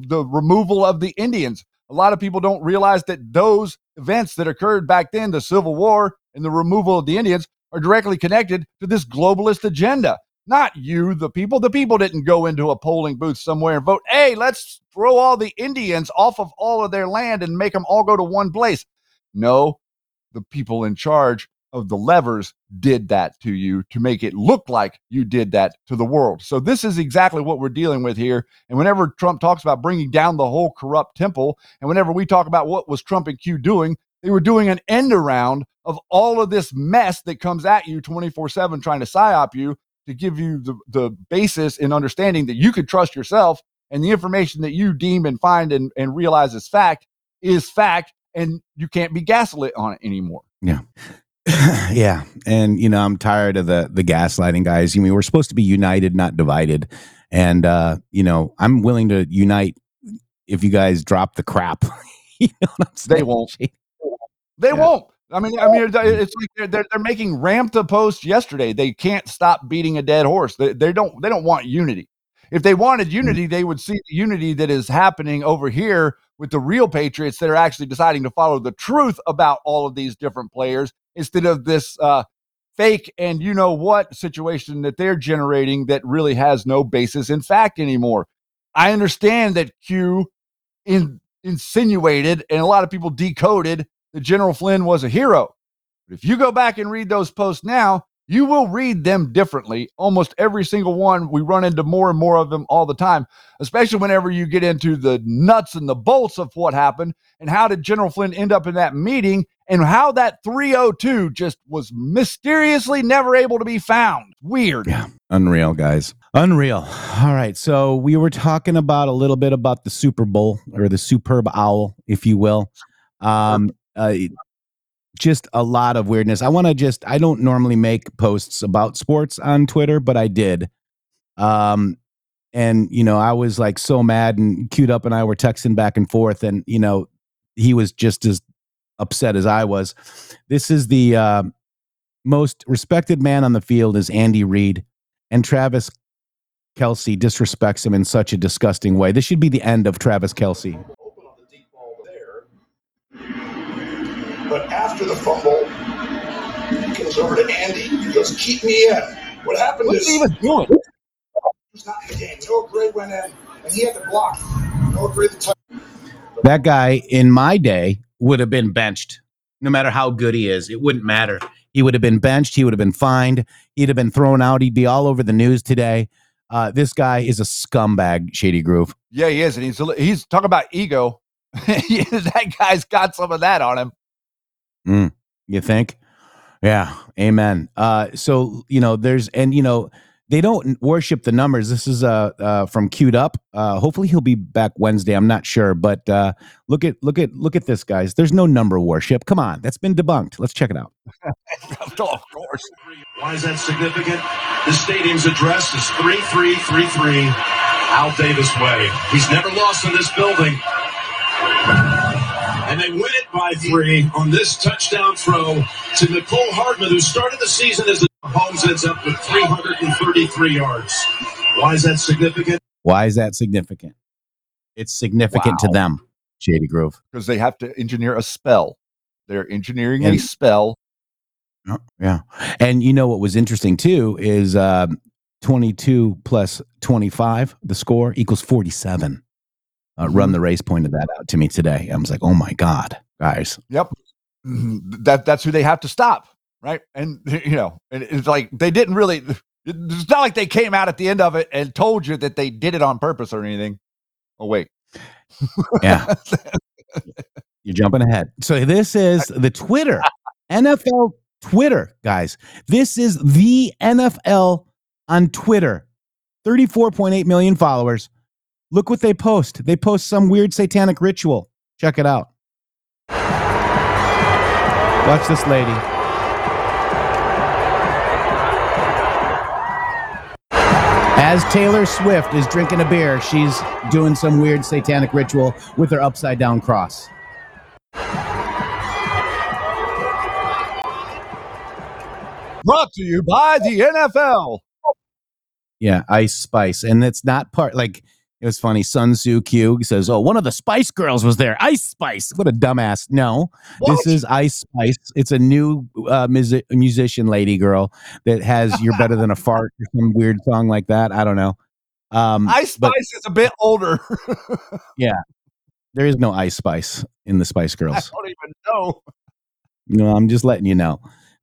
the removal of the Indians. A lot of people don't realize that those events that occurred back then, the Civil War and the removal of the Indians, are directly connected to this globalist agenda. Not you, the people. The people didn't go into a polling booth somewhere and vote, hey, let's throw all the Indians off of all of their land and make them all go to one place. No, the people in charge of the levers did that to you to make it look like you did that to the world. So this is exactly what we're dealing with here. And whenever Trump talks about bringing down the whole corrupt temple, and whenever we talk about what was Trump and Q doing, they were doing an end around of all of this mess that comes at you 24/7 trying to psyop you to give you the, the basis in understanding that you could trust yourself and the information that you deem and find and, and realize is fact is fact and you can't be gaslit on it anymore. Yeah. yeah. And you know, I'm tired of the the gaslighting guys. I mean, we're supposed to be united, not divided. And uh, you know, I'm willing to unite if you guys drop the crap. you know what I'm saying? They won't. They won't. I mean, I mean, it's like they're, they're, they're making Ramtha post yesterday. They can't stop beating a dead horse. They, they don't they don't want unity. If they wanted unity, they would see the unity that is happening over here with the real patriots that are actually deciding to follow the truth about all of these different players instead of this uh, fake and you know what situation that they're generating that really has no basis in fact anymore. I understand that Q in, insinuated and a lot of people decoded that General Flynn was a hero. But if you go back and read those posts now, you will read them differently. Almost every single one, we run into more and more of them all the time, especially whenever you get into the nuts and the bolts of what happened and how did General Flynn end up in that meeting and how that 302 just was mysteriously never able to be found. Weird. Yeah. Unreal, guys. Unreal. All right. So we were talking about a little bit about the Super Bowl or the superb owl, if you will. Um, uh, just a lot of weirdness. I want to just I don't normally make posts about sports on Twitter, but I did. Um and you know, I was like so mad and queued up and I were texting back and forth and you know, he was just as upset as I was. This is the uh, most respected man on the field is Andy Reid and Travis Kelce disrespects him in such a disgusting way. This should be the end of Travis Kelce. But after the fumble, he goes over to Andy. He goes, "Keep me in." What happened What's is he even doing? He's not in the game. Noah Gray went in, and he had to block. Noah Gray, the touch. That guy in my day would have been benched. No matter how good he is, it wouldn't matter. He would have been benched. He would have been fined. He'd have been thrown out. He'd be all over the news today. Uh, this guy is a scumbag, Shady Groove. Yeah, he is, and he's he's talking about ego. that guy's got some of that on him. Mm, you think? Yeah. Amen. Uh, so you know, there's and you know they don't worship the numbers. This is uh, uh from queued up. Uh, hopefully he'll be back Wednesday. I'm not sure, but uh, look at look at look at this, guys. There's no number worship. Come on, that's been debunked. Let's check it out. of course. Why is that significant? The stadium's address is 3333 Al Davis Way. He's never lost in this building. And they win it by three on this touchdown throw to Mecole Hardman, who started the season as the Holmes ends up with 333 yards. Why is that significant? Why is that significant? It's significant to them, Shady Groove. because they have to engineer a spell. They're engineering a spell. Yeah. And you know what was interesting too is um, 22 plus 25, the score equals 47. Uh, Run the race pointed that out to me today. I was like, oh my God, guys. Yep, Mhm. that that's who they have to stop, right? And you know, and it's like they didn't really. It's not like they came out at the end of it and told you that they did it on purpose or anything. Oh wait, Yeah. You're jumping ahead. So this is the Twitter, NFL Twitter, guys. This is the NFL on Twitter. 34.8 million followers. Look what they post. They post some weird satanic ritual. Check it out. Watch this lady. As Taylor Swift is drinking a beer, she's doing some weird satanic ritual with her upside down cross. brought to you by the NFL. Yeah, Ice Spice. And it's not part like It was funny. Sun Soo Q says, "Oh, one of the Spice Girls was there. Ice Spice. What a dumbass. No, this is Ice Spice. It's a new uh, music- musician lady girl that has "You're Better Than a Fart" or some weird song like that. I don't know. Um, Ice but Spice is a bit older. yeah, there is no Ice Spice in the Spice Girls. I don't even know. No, I'm just letting you know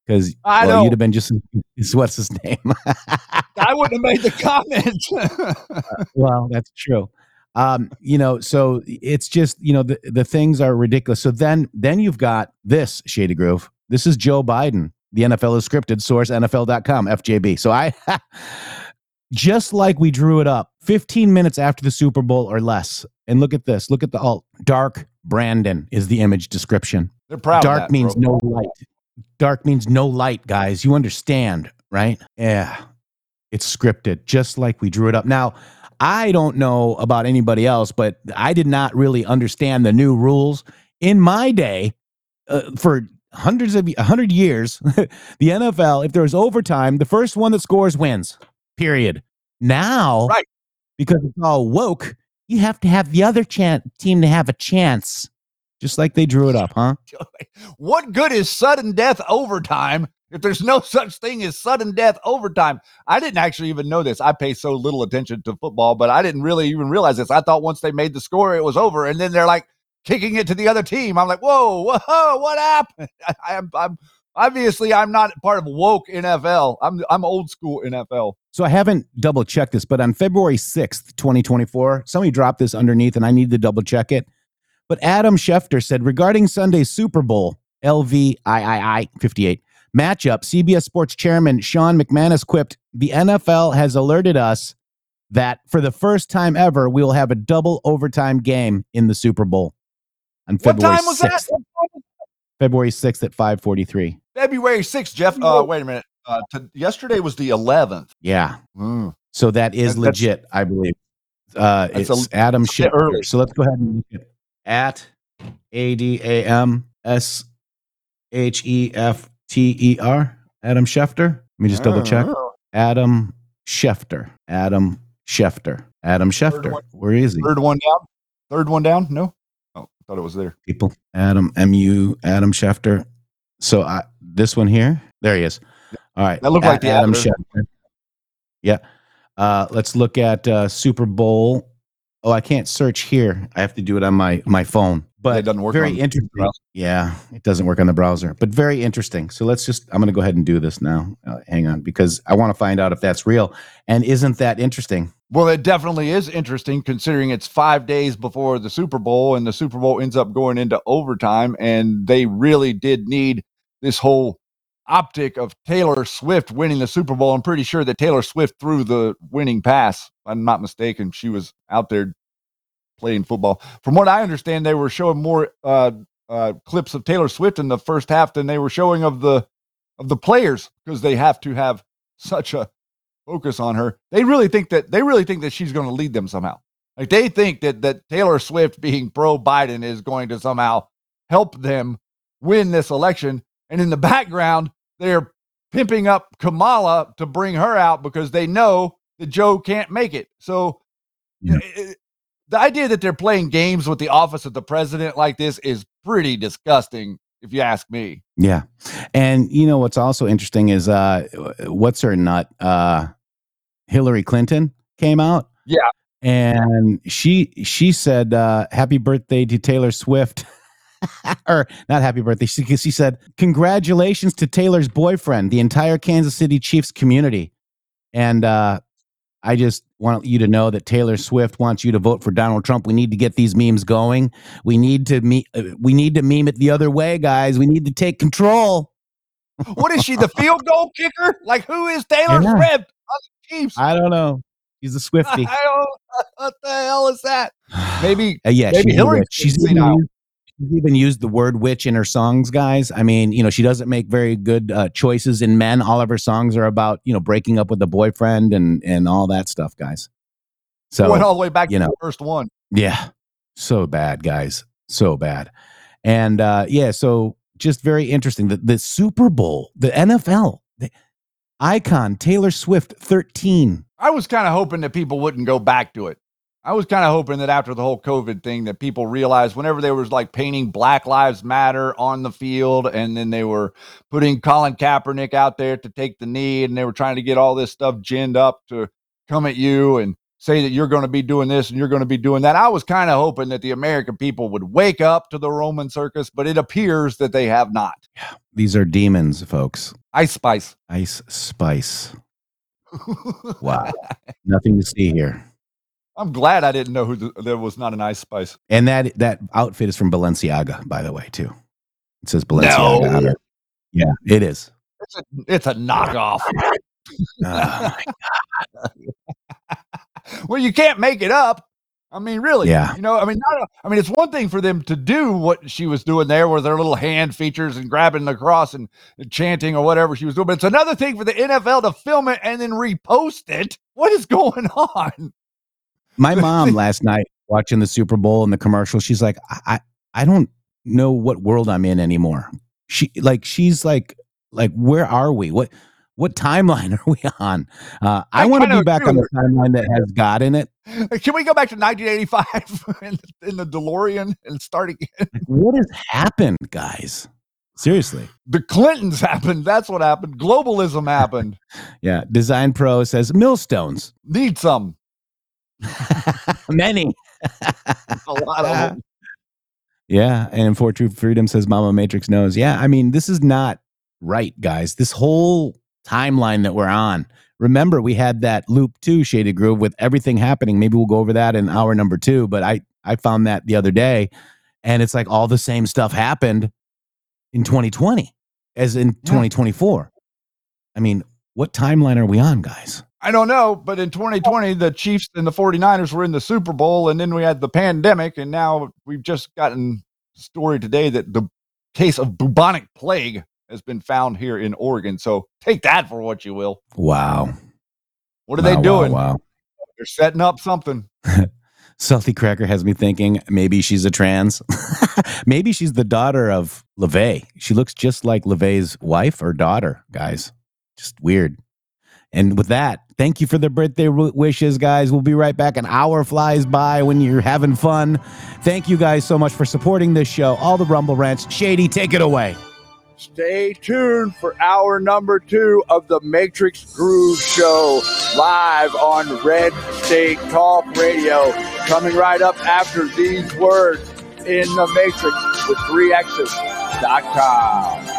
because well, know. you'd have been just what's his name. I wouldn't have made the comment. well, that's true. Um, you know, so it's just you know the the things are ridiculous. So then then you've got this Shady Groove. This is Joe Biden. The NFL is scripted. Source NFL.com FJB. So I just like we drew it up 15 minutes after the Super Bowl or less. And look at this. Look at the alt. Dark Brandon is the image description. They're proud. Dark means no light. Dark means no light, guys. You understand, right? Yeah. It's scripted, just like we drew it up. Now, I don't know about anybody else, but I did not really understand the new rules in my day. Uh, for hundreds of a hundred years, the NFL, if there was overtime, the first one that scores wins. Period. Now, Right. because it's all woke, you have to have the other chan- team to have a chance, just like they drew it up, huh? What good is sudden death overtime if there's no such thing as sudden death overtime? I didn't actually even know this. I pay so little attention to football, but I didn't really even realize this. I thought once they made the score, it was over, and then they're like kicking it to the other team. I'm like, whoa, whoa, what happened? I, am I'm obviously I'm not part of woke NFL. I'm I'm old school NFL. So I haven't double checked this, but on February 6th, 2024, somebody dropped this underneath and I need to double check it. But Adam Schefter said regarding Sunday's Super Bowl LVIII 58 matchup, CBS Sports Chairman Sean McManus quipped, The NFL has alerted us that for the first time ever, we will have a double overtime game in the Super Bowl on What February time was 6th. that? February 6th at 543. February 6th, Jeff. Uh, wait a minute. Uh, to, yesterday was the 11th. Yeah. Mm. So that is That- legit, I believe. Uh, it's a- Adam that's Schefter. So let's go ahead and look at at A D A M S H E F T E R. Adam Schefter. Let me just double check. Oh. Adam Schefter. Adam Schefter. Adam Schefter. one. Where is he? Third one down. Third one down. No. Oh, thought it was there. People. Adam M U. Adam Schefter. So I, this one here. There he is. All right. That looked like the Adam editor. Schefter. Yeah. Uh, let's look at uh, Super Bowl. Oh, I can't search here. I have to do it on my my phone. But it doesn't work very on interesting. Yeah, it doesn't work on the browser, but very interesting. So let's just. I'm going to go ahead and do this now. Uh, hang on, because I want to find out if that's real. And isn't that interesting? Well, it definitely is interesting considering it's five days before the Super Bowl, and the Super Bowl ends up going into overtime, and they really did need this whole optic of Taylor Swift winning the Super Bowl. I'm pretty sure that Taylor Swift threw the winning pass. I'm not mistaken. She was out there playing football. From what I understand, they were showing more uh, uh, clips of Taylor Swift in the first half than they were showing of the of the players because they have to have such a focus on her. They really think that they really think that she's going to lead them somehow. Like they think that that Taylor Swift being pro Biden is going to somehow help them win this election. And in the background, they're pimping up Kamala to bring her out because they know that Joe can't make it. So eh, the idea that they're playing games with the office of the president like this is pretty disgusting, if you ask me. Yeah. And you know what's also interesting is uh what's her nut? Uh Hillary Clinton came out Yeah. and she she said uh happy birthday to Taylor Swift. or not happy birthday. She, she said congratulations to Taylor's boyfriend, the entire Kansas City Chiefs community. And uh I just want you to know that Taylor Swift wants you to vote for Donald Trump. We need to get these memes going. We need to me uh, we need to meme it the other way, guys. We need to take control. What is she, the field goal kicker? Like who is Taylor Yeah. Swift on the Chiefs? I don't know. He's a Swifty. I don't what the hell is that? Maybe Uh, yeah, maybe she's, Hillary she's used, she's even used the word witch in her songs, guys. I mean, you know, she doesn't make very good uh, choices in men. All of her songs are about, you know, breaking up with a boyfriend and and all that stuff, guys. So went all the way back you to know, the first one. yeah, so bad, guys, so bad. And uh, yeah, so just very interesting. The, the Super Bowl, the NFL, the icon Taylor Swift, thirteen. I was kind of hoping that people wouldn't go back to it. I was kind of hoping that after the whole COVID thing, that people realized whenever they was like painting Black Lives Matter on the field, and then they were putting Colin Kaepernick out there to take the knee, and they were trying to get all this stuff ginned up to come at you and say that you're going to be doing this and you're going to be doing that. I was kind of hoping that the American people would wake up to the Roman circus, but it appears that they have not. These are demons, folks. Ice Spice. Ice Spice. wow. Nothing to see here. I'm glad I didn't know who the, there was not an Ice Spice. And that that outfit is from Balenciaga, by the way, too. It says Balenciaga No. on it. Yeah, it is. It's a, it's a knockoff. Oh, well, you can't make it up. I mean, really. Yeah. You know, I mean, not, I mean, it's one thing for them to do what she was doing there with their little hand features and grabbing the cross and, and chanting or whatever she was doing. But it's another thing for the NFL to film it and then repost it. What is going on? My mom last night watching the Super Bowl and the commercial, she's like, I, I don't know what world I'm in anymore. She like she's like like where are we? What what timeline are we on? Uh, I, I want to be back on the timeline that has God in it. Can we go back to 1985 in, in the DeLorean and start again? What has happened, guys? Seriously. The Clintons happened. That's what happened. Globalism happened. Yeah. Design Pro says millstones. Need some. Many. A lot of them. Yeah, and For True Freedom says Mama Matrix knows. Yeah, I mean, this is not right, guys. This whole timeline that we're on. Remember, we had that loop two shaded groove with everything happening. Maybe we'll go over that in hour number two. But I I found that the other day, and it's like all the same stuff happened in 2020 as in 2024. I mean, what timeline are we on, guys? I don't know, but in 2020, the Chiefs and the 49ers were in the Super Bowl, and then we had the pandemic, and now we've just gotten story today that the case of bubonic plague has been found here in Oregon. So take that for what you will. Wow. What are Wow, they wow, doing? wow. They're setting up something. Salty Cracker has me thinking maybe she's a trans. maybe she's the daughter of LaVey. She looks just like LaVey's wife or daughter, guys. Just weird. And with that, thank you for the birthday wishes, guys. We'll be right back. An hour flies by when you're having fun. Thank you guys so much for supporting this show. All the Rumble Rants. Shady, take it away. Stay tuned for hour number two of the Matrix Groove Show live on Red State Talk Radio. Coming right up after these words in the Matrix with 3x's.com.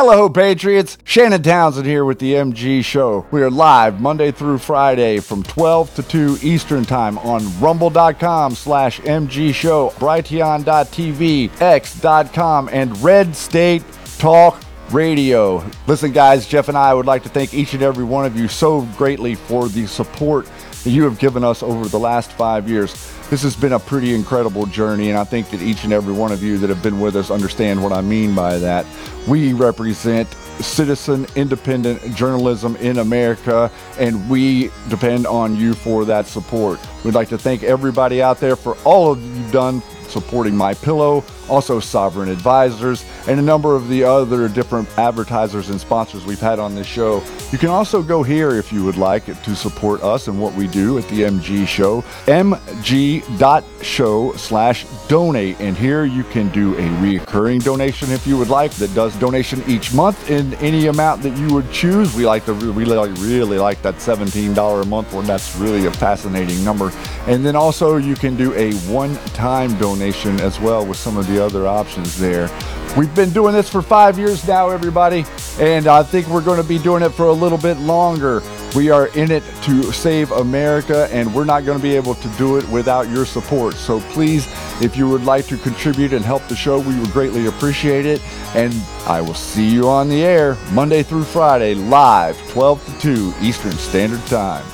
Hello, Patriots. Shannon Townsend here with the MG Show. We are live Monday through Friday from 12 to 2 Eastern Time on rumble.com slash MG Show, brighteon.tv, x.com, and Red State Talk Radio. Listen, guys, Jeff and I would like to thank each and every one of you so greatly for the support that you have given us over the last five years. This has been a pretty incredible journey, and I think that each and every one of you that have been with us understand what I mean by that. We represent citizen independent journalism in America, and we depend on you for that support. We'd like to thank everybody out there for all of you've done supporting My Pillow, also Sovereign Advisors, and a number of the other different advertisers and sponsors we've had on this show. You can also go here if you would like to support us and what we do at the MG Show, mg.show slash donate. And here you can do a recurring donation if you would like that does donation each month in any amount that you would choose. We like to like, really like that $17 a month one. That's really a fascinating number. And then also you can do a one-time donation as well with some of the other options there. We've been doing this for five years now, everybody, and I think we're going to be doing it for a little bit longer. We are in it to save America, and we're not going to be able to do it without your support. So please, if you would like to contribute and help the show, we would greatly appreciate it. And I will see you on the air Monday through Friday, live, 12 to 2 Eastern Standard Time.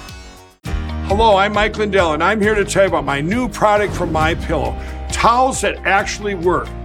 Hello, I'm Mike Lindell, and I'm here to tell you about my new product from My Pillow. Towels that actually work.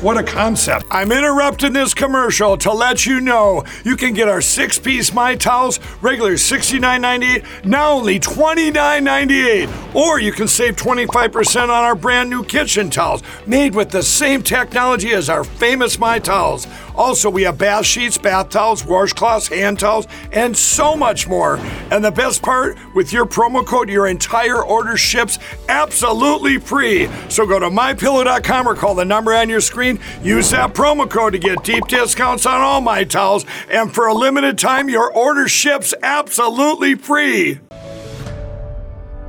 What a concept. I'm interrupting this commercial to let you know you can get our six piece My Towels, regular $69.98, now only $29.98. Or you can save 25% on our brand new kitchen towels, made with the same technology as our famous My Towels. Also, we have bath sheets, bath towels, washcloths, hand towels, and so much more. And the best part, with your promo code, your entire order ships absolutely free. So go to mypillow.com or call the number on your screen. Use that promo code to get deep discounts on all my towels. And for a limited time, your order ships absolutely free.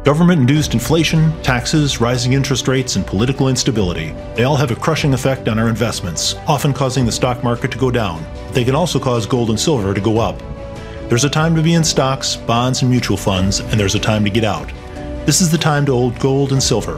Government induced inflation, taxes, rising interest rates, and political instability. They all have a crushing effect on our investments, often causing the stock market to go down. They can also cause gold and silver to go up. There's a time to be in stocks, bonds, and mutual funds, and there's a time to get out. This is the time to hold gold and silver.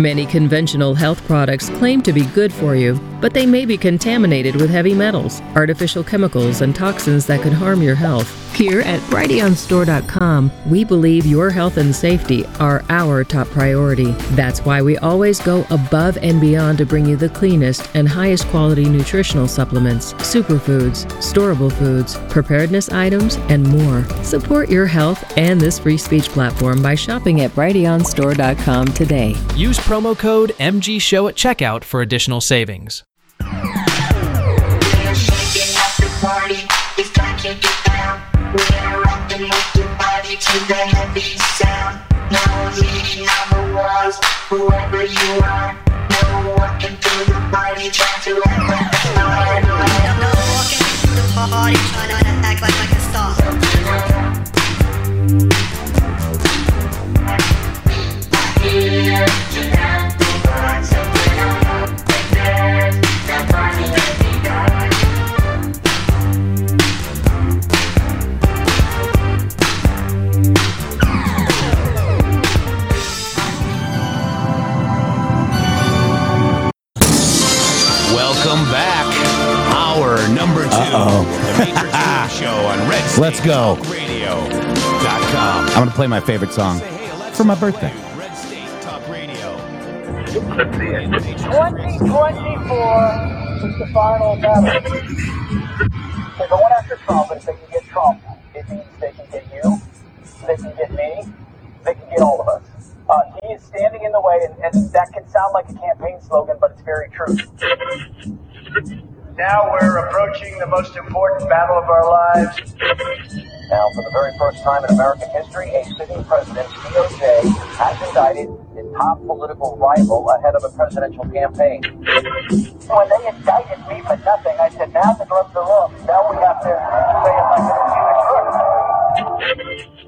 Many conventional health products claim to be good for you, but they may be contaminated with heavy metals, artificial chemicals, and toxins that could harm your health. Here at BrighteonStore.com, we believe your health and safety are our top priority. That's why we always go above and beyond to bring you the cleanest and highest quality nutritional supplements, superfoods, storable foods, preparedness items, and more. Support your health and this free speech platform by shopping at BrighteonStore.com today. Use promo code MG Show at checkout for additional savings. Whoever you are, no one can do the party, to act number 2 Uh-oh. The Matrix News Show on Red State Let's go. Talk Radio.com. I'm going to play my favorite song for my birthday. 2024 is the final battle. They're going after Trump, and if they can get Trump, it means they can get you, they can get me, they can get all of us. Uh, he is standing in the way, and, and that can sound like a campaign slogan, but it's very true. Now we're approaching the most important battle of our lives. Now, for the very first time in American history, a sitting president, DOJ, has indicted his top political rival ahead of a presidential campaign. When they indicted me for nothing, I said, now to corrupt the room. Now we have to say it like an accused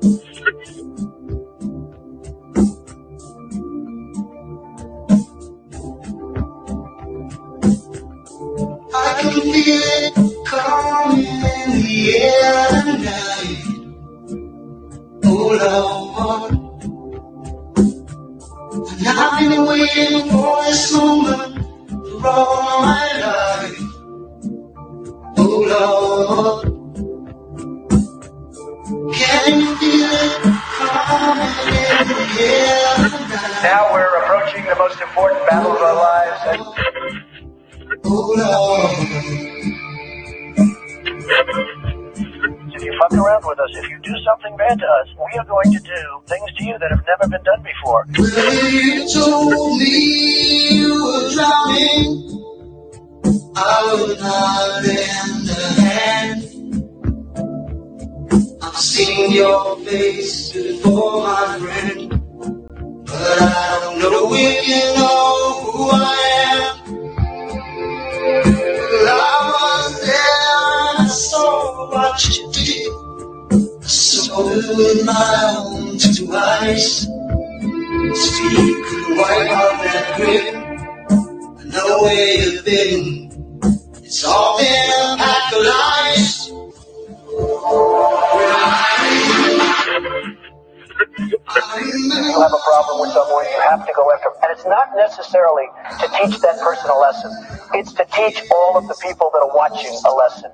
teach all of the people that are watching a lesson.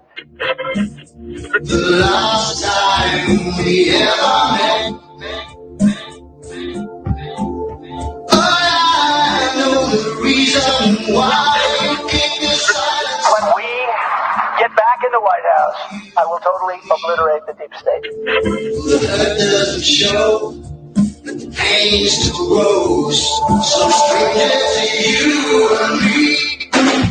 The last time we ever met. I. When we get back in the White House, I will totally obliterate the deep state. The hurt doesn't show, but the stranger to you and me.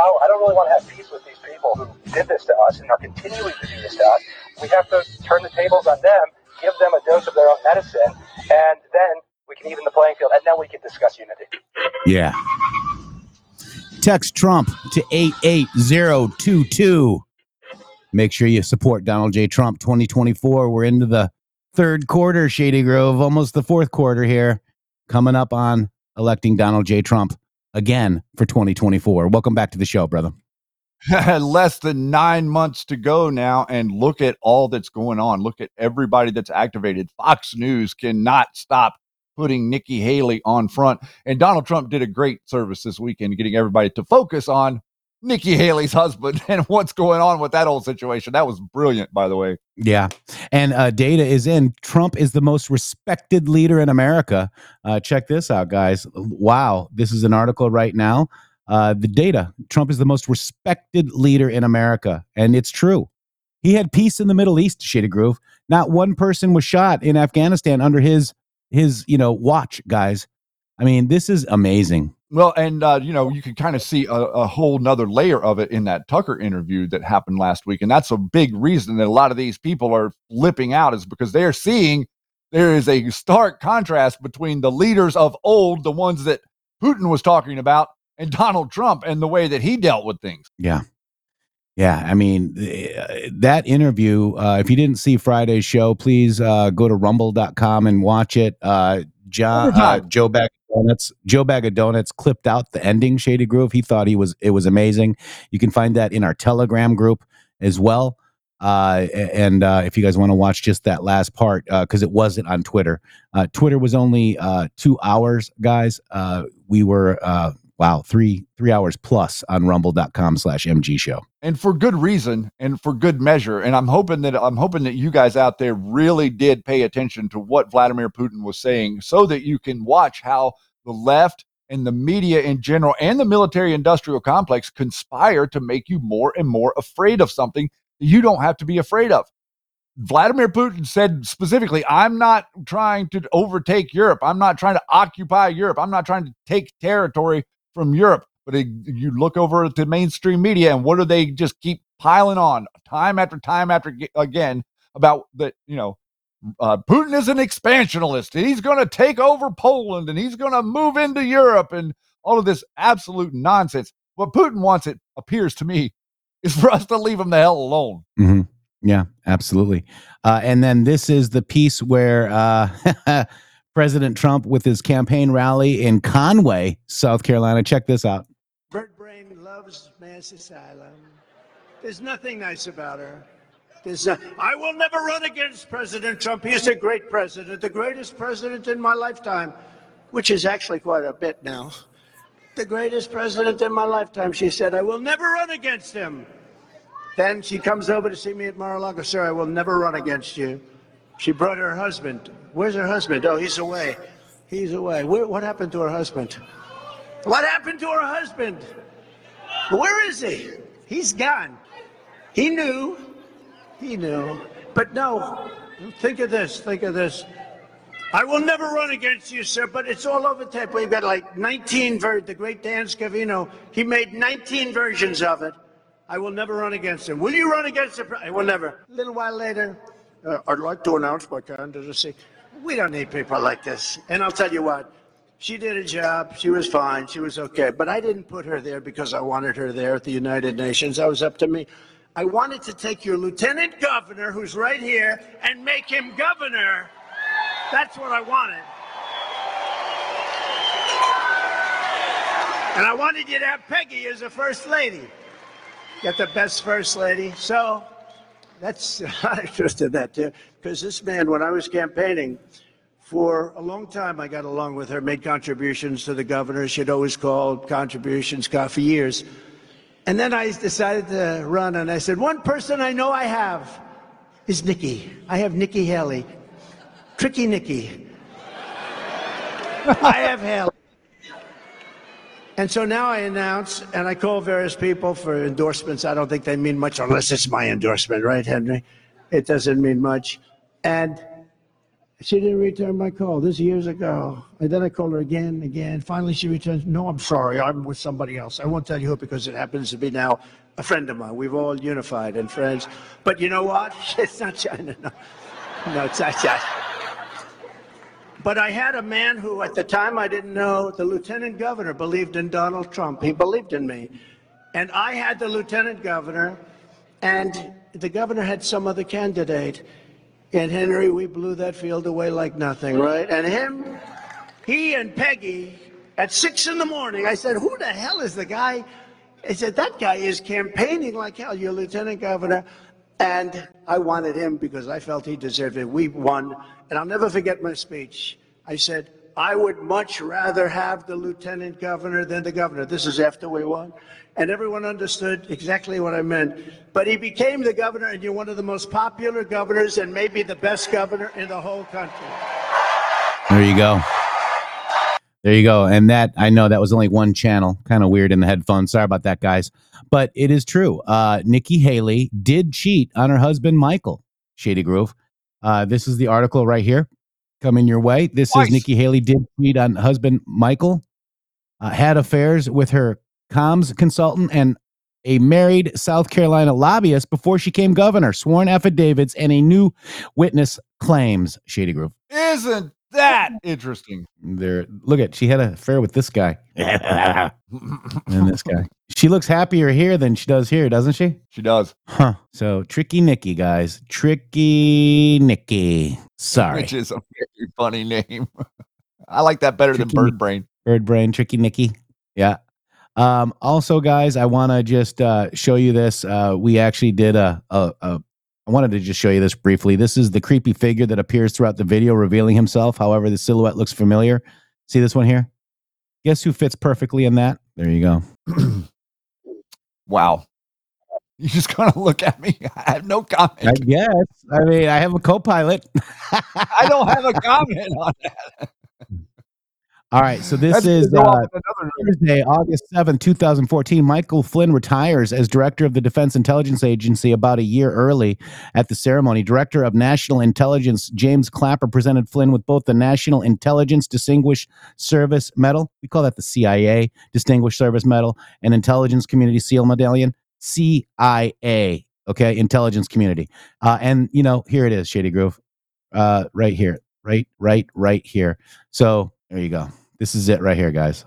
Power, I don't really want to have peace with these people who did this to us and are continuing to do this to us. We have to turn the tables on them, give them a dose of their own medicine, and then we can even the playing field, and then we can discuss unity. Yeah. Text Trump to 88022. Make sure you support Donald J. Trump 2024. We're into the third quarter, Shady Grove, almost the fourth quarter here, coming up on electing Donald J. Trump again for 2024. Welcome back to the show, brother. less than nine months to go now and look at all that's going on look at everybody that's activated fox news cannot stop putting nikki haley on front and donald trump did a great service this weekend getting everybody to focus on nikki haley's husband and what's going on with that whole situation that was brilliant by the way Yeah. And uh, data is in. Trump is the most respected leader in America. Uh, check this out, guys. Wow. This is an article right now. Uh, the data Trump is the most respected leader in America. And it's true. He had peace in the Middle East, Shady Groove. Not one person was shot in Afghanistan under his his you know watch, guys. I mean, this is amazing. Well, and uh, you know, you can kind of see a, a whole nother layer of it in that Tucker interview that happened last week, and that's a big reason that a lot of these people are flipping out is because they're seeing there is a stark contrast between the leaders of old, the ones that Putin was talking about, and Donald Trump and the way that he dealt with things. Yeah. Yeah, I mean uh, that interview. Uh, if you didn't see Friday's show, please uh, go to rumble.com and watch it. Uh, John, uh, Joe of Donuts, Joe Bag of Donuts clipped out the ending Shady Groove. He thought he was it was amazing. You can find that in our Telegram group as well. Uh, and uh, if you guys want to watch just that last part, because it wasn't on Twitter, uh, Twitter was only uh, two hours, guys. Uh, we were uh, wow three three hours plus on Rumble.com slash MG Show. and for good reason and for good measure and i'm hoping that i'm hoping that you guys out there really did pay attention to what vladimir putin was saying so that you can watch how the left and the media in general and the military industrial complex conspire to make you more and more afraid of something you don't have to be afraid of Vladimir Putin said specifically, I'm not trying to overtake Europe. I'm not trying to occupy Europe. I'm not trying to take territory from Europe. But it, you look over at the mainstream media, and what do they just keep piling on time after time after again about that? You know, uh, Putin is an expansionist, and he's going to take over Poland, and he's going to move into Europe, and all of this absolute nonsense. What Putin wants, it appears to me, is for us to leave him the hell alone. hmm Yeah, absolutely. Uh, and then this is the piece where uh, President Trump, with his campaign rally in Conway, South Carolina. Check this out. Bird Brain loves mass asylum. There's nothing nice about her. There's uh, I will never run against President Trump. He is a great president, the greatest president in my lifetime, which is actually quite a bit now. The greatest president in my lifetime, she said. I will never run against him. Then she comes over to see me at Mar-a-Lago. Sir, I will never run against you. She brought her husband. Where's her husband? Oh, he's away. He's away. Where, what happened to her husband? What happened to her husband? Where is he? He's gone. He knew. He knew. But no, think of this. Think of this. I will never run against you, sir, but it's all over tape. We've got like 19 ver the great Dan Scavino, he made 19 versions of it. I will never run against him. Will you run against him? I will never. A little while later, uh, I'd like to announce my candidacy. We don't need people like this. And I'll tell you what, she did a job. She was fine. She was okay. But I didn't put her there because I wanted her there at the United Nations. That was up to me. I wanted to take your lieutenant governor, who's right here, and make him governor. That's what I wanted. And I wanted you to have Peggy as a first lady. Get the best first lady. So that's I'm interested in that too. Because this man, when I was campaigning, for a long time I got along with her, made contributions to the governor. She'd always called contributions for years. And then I decided to run and I said, one person I know I have is Nikki. I have Nikki Haley. Tricky Nikki. I have Haley. And so now I announce, and I call various people for endorsements. I don't think they mean much unless it's my endorsement, right, Henry? It doesn't mean much. And she didn't return my call. This years ago. And then I called her again, again. Finally, she returns. No, I'm sorry. I'm with somebody else. I won't tell you who because it happens to be now a friend of mine. We've all unified and friends. But you know what? It's not China. No, no it's not China. But I had a man who, at the time, I didn't know, the lieutenant governor believed in Donald Trump. He believed in me. And I had the lieutenant governor, and the governor had some other candidate. And Henry, we blew that field away like nothing, right? And him, he and Peggy, at six in the morning, I said, Who the hell is the guy? I said, That guy is campaigning like hell, your lieutenant governor. And I wanted him because I felt he deserved it. We won. And I'll never forget my speech. I said, I would much rather have the lieutenant governor than the governor. This is after we won. And everyone understood exactly what I meant. But he became the governor, and you're one of the most popular governors and maybe the best governor in the whole country. There you go. There you go. And that I know that was only one channel, kind of weird in the headphones. Sorry about that, guys. But it is true. Uh, Nikki Haley did cheat on her husband Michael Shady Grove. Uh, this is the article right here coming your way. This is Nikki Haley did tweet on husband Michael, uh, had affairs with her comms consultant and a married South Carolina lobbyist before she came governor. Sworn affidavits and a new witness claims Shady Grove. Isn't that interesting? There, look at she had an affair with this guy and this guy. She looks happier here than she does here, doesn't she? She does. Huh. So tricky Nikki, guys. Tricky Nikki. Sorry. Which is a very funny name. I like that better Tricky than Bird Nick- Brain. Bird brain, tricky Nikki. Yeah. Um, also, guys, I want to just uh, show you this. Uh, we actually did a, a, a. I wanted to just show you this briefly. This is the creepy figure that appears throughout the video, revealing himself. However, the silhouette looks familiar. See this one here? Guess who fits perfectly in that? There you go. Wow. You just kind of look at me. I have no comment. I guess. I mean, I have a co-pilot. I don't have a comment on that. All right, so this That's is uh, off on another note. Thursday, August seventh, 2014. Michael Flynn retires as director of the Defense Intelligence Agency about a year early at the ceremony. Director of National Intelligence James Clapper presented Flynn with both the National Intelligence Distinguished Service Medal, we call that the CIA Distinguished Service Medal, and Intelligence Community SEAL Medallion, CIA, okay, Intelligence Community. Uh, and, you know, here it is, Shady Grove, uh, right here, right, right, right here. So there you go. This is it right here, guys.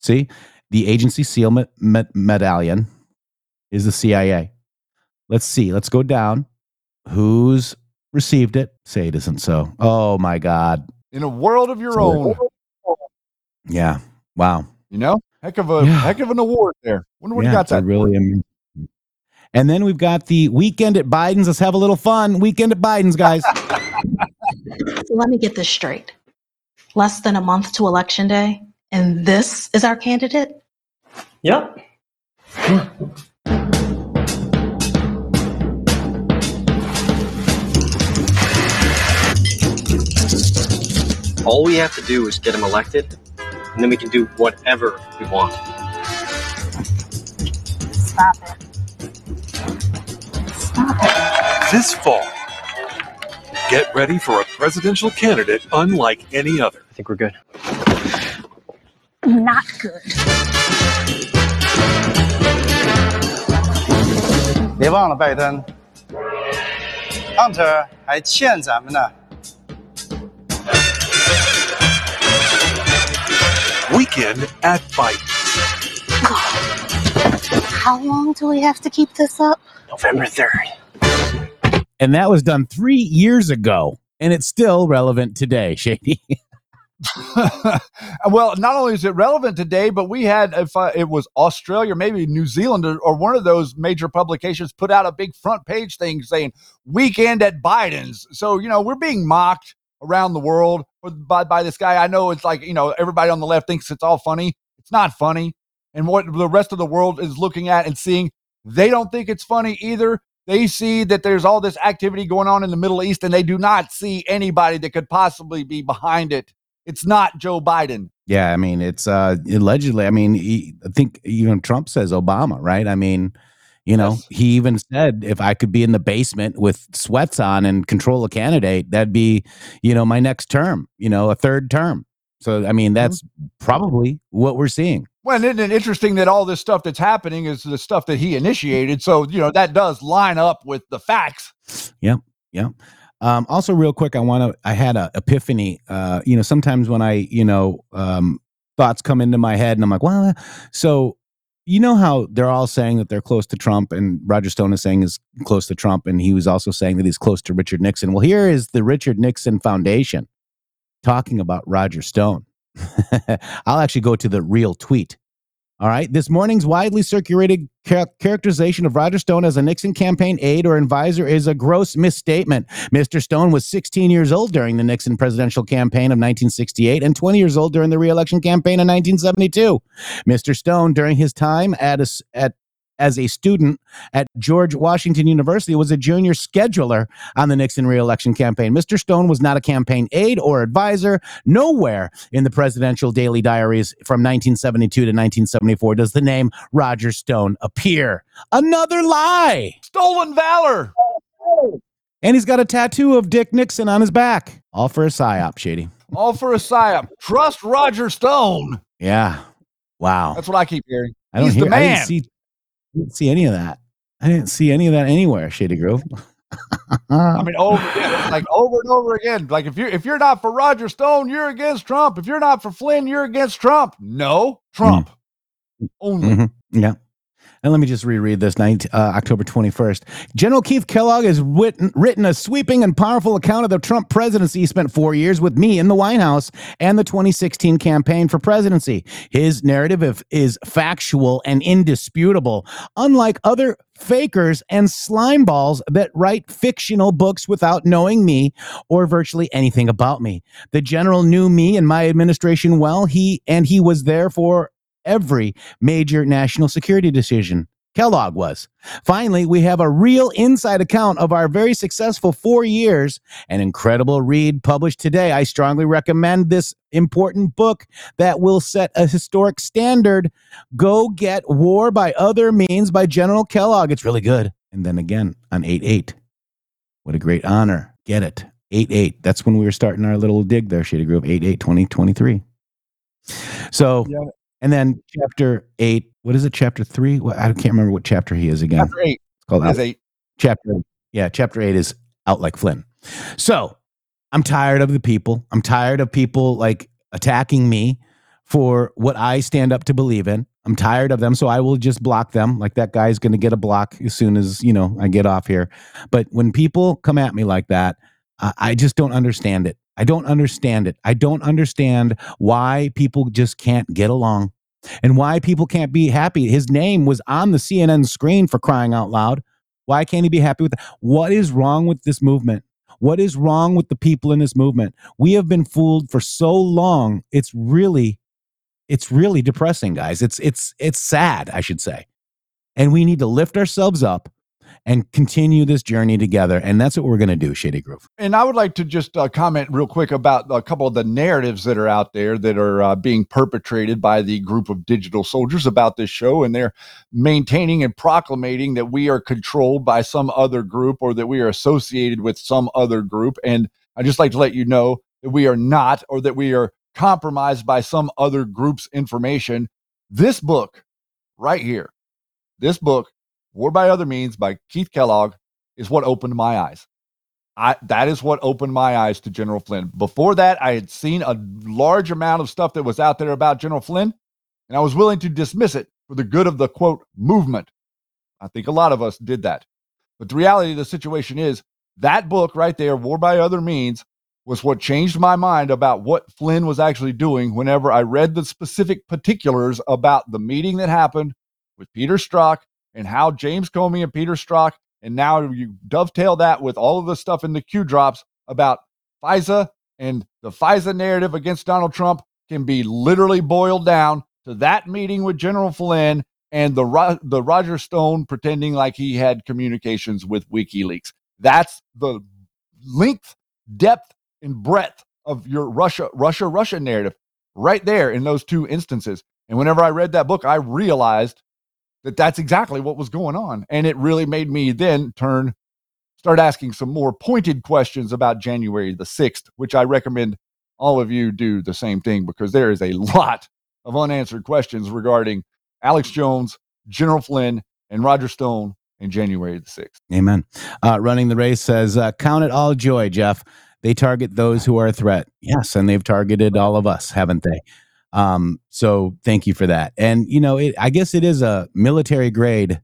See, the agency seal me- me- medallion is the CIA. Let's see. Let's go down. Who's received it? Say it isn't so. Oh my God. In a world of your So- own, Yeah. Wow. you know, heck of a Yeah. heck of an award there. Wonder what yeah, he got that. really am. And then we've got the weekend at Biden's. Let's have a little fun. Weekend at Biden's, guys. So let me get this straight. Less than a month to election day, and this is our candidate? Yep. All we have to do is get him elected, and then we can do whatever we want. Stop it. Stop it. This fall, get ready for a presidential candidate unlike any other. I think we're good. Not good. 别忘了拜登，Hunter 还欠咱们呢。 Weekend at Bite. How long do we have to keep this up? November 3rd. And that was done three years ago, and it's still relevant today, Shady. well, not only is it relevant today, but we had, if uh, it was Australia, maybe New Zealand, or, or one of those major publications put out a big front page thing saying weekend at Biden's. So, you know, we're being mocked around the world by, by this guy. I know it's like, you know, everybody on the left thinks it's all funny. It's not funny. And what the rest of the world is looking at and seeing, they don't think it's funny either. They see that there's all this activity going on in the Middle East and they do not see anybody that could possibly be behind it. It's not Joe Biden. Yeah, I mean, it's uh allegedly. I mean, he, I think even Trump says Obama, right? I mean, you know, he even said if I could be in the basement with sweats on and control a candidate, that'd be, you know, my next term, you know, a third term. So, I mean, that's probably what we're seeing. Well, and isn't it interesting that all this stuff that's happening is the stuff that he initiated? So, you know, that does line up with the facts. Yeah, yeah. Um, also, real quick, I want to. I had an epiphany. Uh, you know, sometimes when I, you know, um, thoughts come into my head, and I'm like, well, so you know how they're all saying that they're close to Trump, and Roger Stone is saying is close to Trump, and he was also saying that he's close to Richard Nixon. Well, here is the Richard Nixon Foundation talking about Roger Stone. I'll actually go to the real tweet. All right. This morning's widely circulated char- characterization of Roger Stone as a Nixon campaign aide or advisor is a gross misstatement. Mr. Stone was 16 years old during the Nixon presidential campaign of 1968 and 20 years old during the reelection campaign of 1972. Mr. Stone, during his time at, a at as a student at George Washington University was a junior scheduler on the Nixon reelection campaign. Mr. Stone was not a campaign aide or advisor. Nowhere in the presidential daily diaries from 1972 to 1974 does the name Roger Stone appear. Another lie. Stolen valor. And he's got a tattoo of Dick Nixon on his back. All for a psyop, Shady. All for a psyop. Trust Roger Stone. Yeah. Wow. That's what I keep hearing. I don't He's hear, the I man. didn't see I didn't see any of that. I didn't see any of that anywhere, Shady Grove. I mean, over again, like over and over again. Like if you're if you're not for Roger Stone, you're against Trump. If you're not for Flynn, you're against Trump. No, Trump only. Mhm. Yeah. And let me just reread this 19, uh, October 21st. General Keith Kellogg has written, written a sweeping and powerful account of the Trump presidency. He spent four years with me in the White House and the 2016 campaign for presidency. His narrative is factual and indisputable, unlike other fakers and slime balls that write fictional books without knowing me or virtually anything about me. The general knew me and my administration well. He and he was there for every major national security decision. Kellogg was. Finally, we have a real inside account of our very successful four years, an incredible read published today. I strongly recommend this important book that will set a historic standard. Go get War by Other Means by General Kellogg. It's really good. And then again on 8 8. What a great honor. Get it. 8 8. That's when we were starting our little dig there, Shady Grove. 8 8 2023. So, Yeah. And then chapter eight. What is it? Chapter three? Well, I can't remember what chapter he is again. Chapter eight. It's called Out- eight. Chapter. Yeah, chapter eight is out like Flynn. So I'm tired of the people. I'm tired of people like attacking me for what I stand up to believe in. I'm tired of them, so I will just block them. Like that guy's going to get a block as soon as you know I get off here. But when people come at me like that, I just don't understand it. I don't understand it. I don't understand why people just can't get along and why people can't be happy. His name was on the CNN screen for crying out loud. Why can't he be happy with that? What is wrong with this movement? What is wrong with the people in this movement? We have been fooled for so long. It's really it's really depressing, guys. It's it's it's sad, I should say. And we need to lift ourselves up and continue this journey together. And that's what we're going to do, Shady Groove. And I would like to just uh, comment real quick about a couple of the narratives that are out there that are uh, being perpetrated by the group of digital soldiers about this show. And they're maintaining and proclamating that we are controlled by some other group or that we are associated with some other group. And I'd just like to let you know that we are not or that we are compromised by some other group's information. This book right here, this book, War by Other Means by Keith Kellogg, is what opened my eyes. I, that is what opened my eyes to General Flynn. Before that, I had seen a large amount of stuff that was out there about General Flynn, and I was willing to dismiss it for the good of the quote movement. I think a lot of us did that. But the reality of the situation is that book right there, War by Other Means, was what changed my mind about what Flynn was actually doing whenever I read the specific particulars about the meeting that happened with Peter Strzok and how James Comey and Peter Strzok, and now you dovetail that with all of the stuff in the Q drops about FISA and the FISA narrative against Donald Trump can be literally boiled down to that meeting with General Flynn and the the Roger Stone pretending like he had communications with WikiLeaks. That's the length, depth, and breadth of your Russia, Russia, Russia narrative right there in those two instances. And whenever I read that book, I realized that that's exactly what was going on. And it really made me then turn, start asking some more pointed questions about January the 6th, which I recommend all of you do the same thing because there is a lot of unanswered questions regarding Alex Jones, General Flynn, and Roger Stone in January the 6th. Amen. Uh, running the race says, uh, Count it all joy, Jeff. They target those who are a threat. Yes, and they've targeted all of us, haven't they? Um, so thank you for that. And you know, it, I guess it is a military grade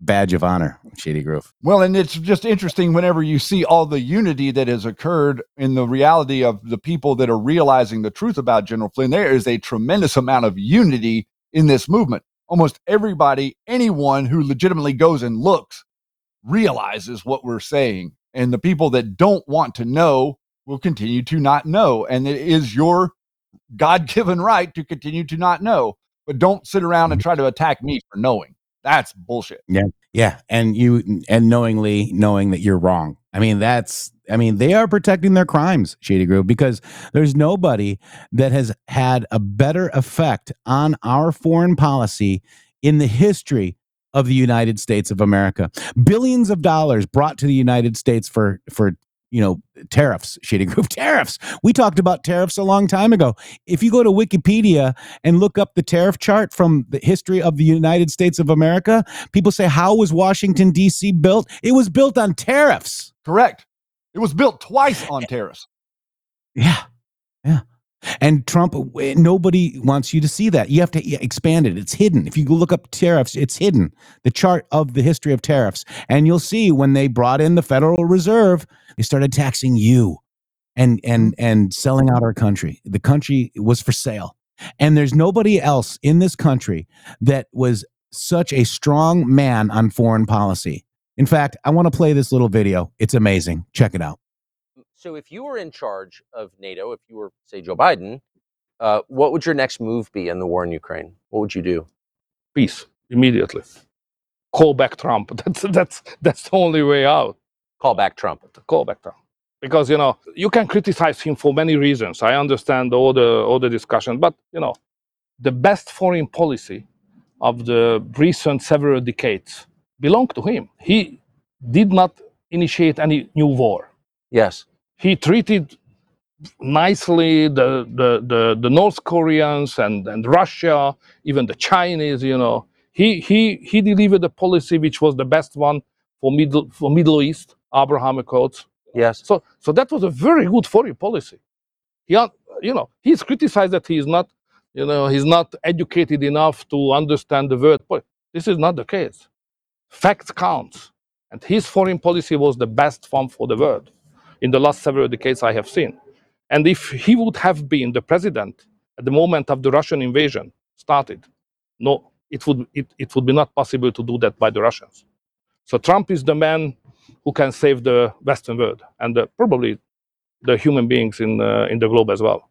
badge of honor, Shady Grove. Well, and it's just interesting whenever you see all the unity that has occurred in the reality of the people that are realizing the truth about General Flynn. There is a tremendous amount of unity in this movement. Almost everybody, anyone who legitimately goes and looks, realizes what we're saying. And the people that don't want to know will continue to not know. And it is your God given right to continue to not know, but don't sit around and mm-hmm. try to attack me for knowing. That's bullshit. Yeah. Yeah. And you, and knowingly knowing that you're wrong. I mean, that's, I mean, they are protecting their crimes, Shady Grove, because there's nobody that has had a better effect on our foreign policy in the history of the United States of America. Billions of dollars brought to the United States for, for, you know, tariffs, Shady group tariffs. We talked about tariffs a long time ago. If you go to Wikipedia and look up the tariff chart from the history of the United States of America, people say, How was Washington, D.C. built? It was built on tariffs. Correct. It was built twice on tariffs. Yeah. Yeah. And Trump, nobody wants you to see that. You have to expand it. It's hidden. If you look up tariffs, it's hidden. The chart of the history of tariffs. And you'll see when they brought in the Federal Reserve, they started taxing you and and and selling out our country. The country was for sale. And there's nobody else in this country that was such a strong man on foreign policy. In fact, I want to play this little video. It's amazing. Check it out. So, if you were in charge of NATO, if you were, say, Joe Biden, uh, what would your next move be in the war in Ukraine? What would you do? Peace immediately. Call back Trump. That's that's that's the only way out. Call back Trump. Call back Trump. Because you know you can criticize him for many reasons. I understand all the all the discussion, but you know the best foreign policy of the recent several decades belonged to him. He did not initiate any new war. Yes he treated nicely the, the, the, the, North Koreans and, and Russia, even the Chinese, you know. He, he, he delivered a policy which was the best one for Middle, for Middle East, Abraham Accords. Yes. So, so that was a very good foreign policy. He, you know, he's criticized that he is not, you know, he's not educated enough to understand the word. But this is not the case. Facts count. And his foreign policy was the best one for the world in the last several decades I have seen. And if he would have been the president at the moment of the Russian invasion started, no, it would, it, it would be not possible to do that by the Russians. So Trump is the man who can save the Western world and uh, probably the human beings in, uh, in the globe as well.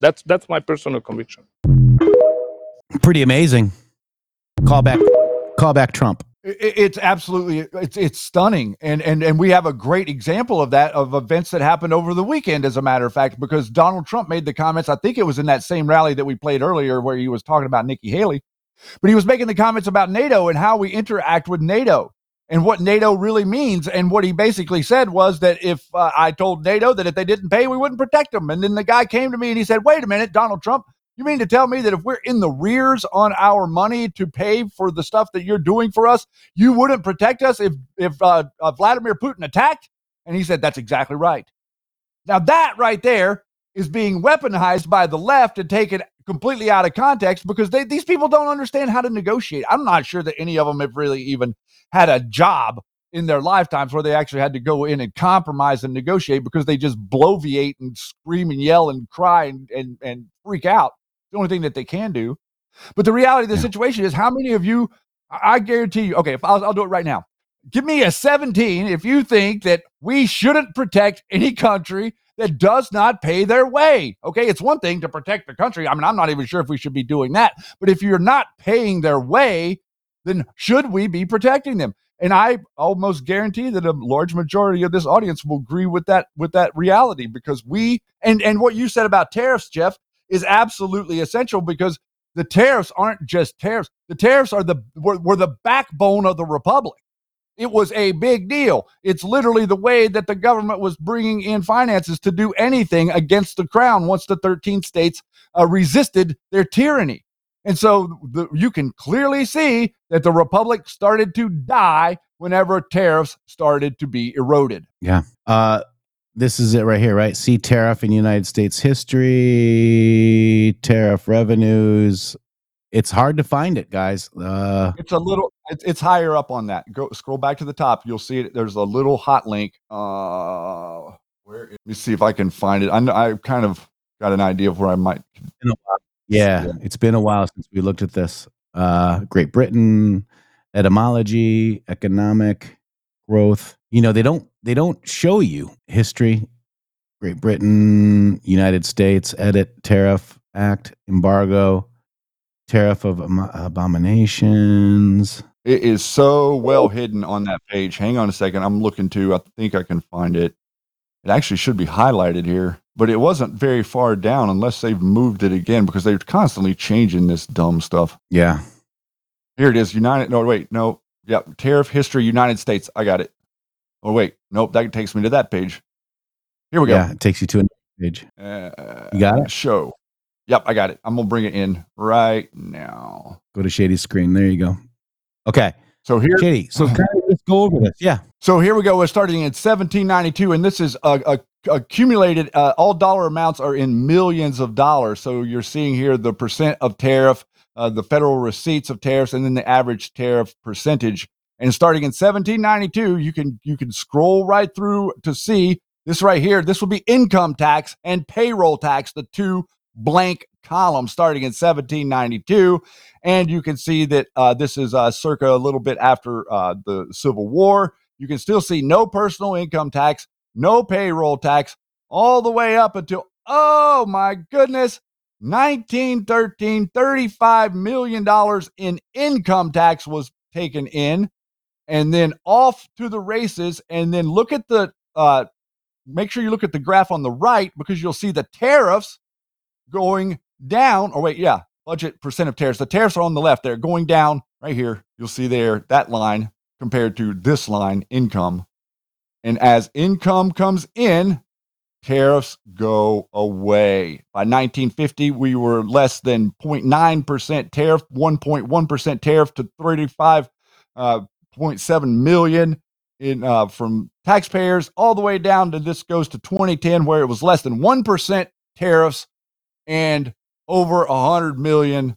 That's, that's my personal conviction. Pretty amazing. Call back, call back Trump. It- it- It's absolutely it's it's stunning, and and and we have a great example of that of events that happened over the weekend. As a matter of fact, because Donald Trump made the comments. I think it was in that same rally that we played earlier, where he was talking about Nikki Haley, but he was making the comments about NATO and how we interact with NATO and what NATO really means. And what he basically said was that if uh, I told NATO that if they didn't pay, we wouldn't protect them. And then the guy came to me and he said, "Wait a minute, Donald Trump." You mean to tell me that if we're in the rears on our money to pay for the stuff that you're doing for us, you wouldn't protect us if if uh, uh, Vladimir Putin attacked? And he said that's exactly right. Now that right there is being weaponized by the left and taken completely out of context because they, these people don't understand how to negotiate. I'm not sure that any of them have really even had a job in their lifetimes where they actually had to go in and compromise and negotiate because they just bloviate and scream and yell and cry and and, and freak out. The only thing that they can do. But the reality of the situation is, how many of you? I I guarantee you. Okay, if I'll, I'll do it right now. Give me a 17 if you think that we shouldn't protect any country that does not pay their way. Okay, it's one thing to protect the country. I mean, I'm not even sure if we should be doing that. But if you're not paying their way, then should we be protecting them? And I almost guarantee that a large majority of this audience will agree with that with that reality because we and and what you said about tariffs, Jeff, is absolutely essential because the tariffs aren't just tariffs. The tariffs are the were, were the backbone of the republic. It was a big deal. It's literally the way that the government was bringing in finances to do anything against the crown once the 13 states uh, resisted their tyranny. And so the, you can clearly see that the republic started to die whenever tariffs started to be eroded. Yeah. Uh, this is it right here, right? See tariff in United States history, tariff revenues. It's hard to find it, guys. Uh, It's a little. It's, it's higher up on that. Go scroll back to the top. You'll see it. There's a little hot link. Uh, where? Let me see if I can find it. I know, I kind of got an idea of where I might. yeah, it's been a while since we looked at this. Uh, Great Britain, etymology, economic growth. You know, they don't they don't show you history. Great Britain, United States, edit, tariff, act, embargo, tariff of abominations. It is so well hidden on that page. Hang on a second. I'm looking to. I think I can find it. It actually should be highlighted here, but it wasn't very far down unless they've moved it again because they're constantly changing this dumb stuff. Yeah. Here it is. United. No, wait. No. Yep. Tariff history, United States. I got it. Oh, wait. Nope. That takes me to that page. Here we go. Yeah, it takes you to another page. Uh, You got it? Show. Yep. I got it. I'm going to bring it in right now. Go to Shady's screen. There you go. Okay. So here, Shady. So kind of let's go over this. Yeah. So here we go. We're starting in 1792, and this is uh, uh, accumulated. Uh, all dollar amounts are in millions of dollars. So you're seeing here the percent of tariff, uh, the federal receipts of tariffs, and then the average tariff percentage. And starting in 1792, you can you can scroll right through to see this right here. This will be income tax and payroll tax, the two blank columns starting in 1792. And you can see that uh, this is uh, circa a little bit after uh, the Civil War. You can still see no personal income tax, no payroll tax, all the way up until, oh my goodness, 1913, $35 million in income tax was taken in. And then off to the races. And then look at the, uh, make sure you look at the graph on the right because you'll see the tariffs going down. Or wait, yeah, budget percent of tariffs. The tariffs are on the left there, going down right here. You'll see there that line compared to this line, income. And as income comes in, tariffs go away. By 1950, we were less than 0.9% tariff, 1.1% tariff to 35.7 uh, 0.7 million in uh, from taxpayers, all the way down to this goes to 2010, where it was less than 1% tariffs and over 100 million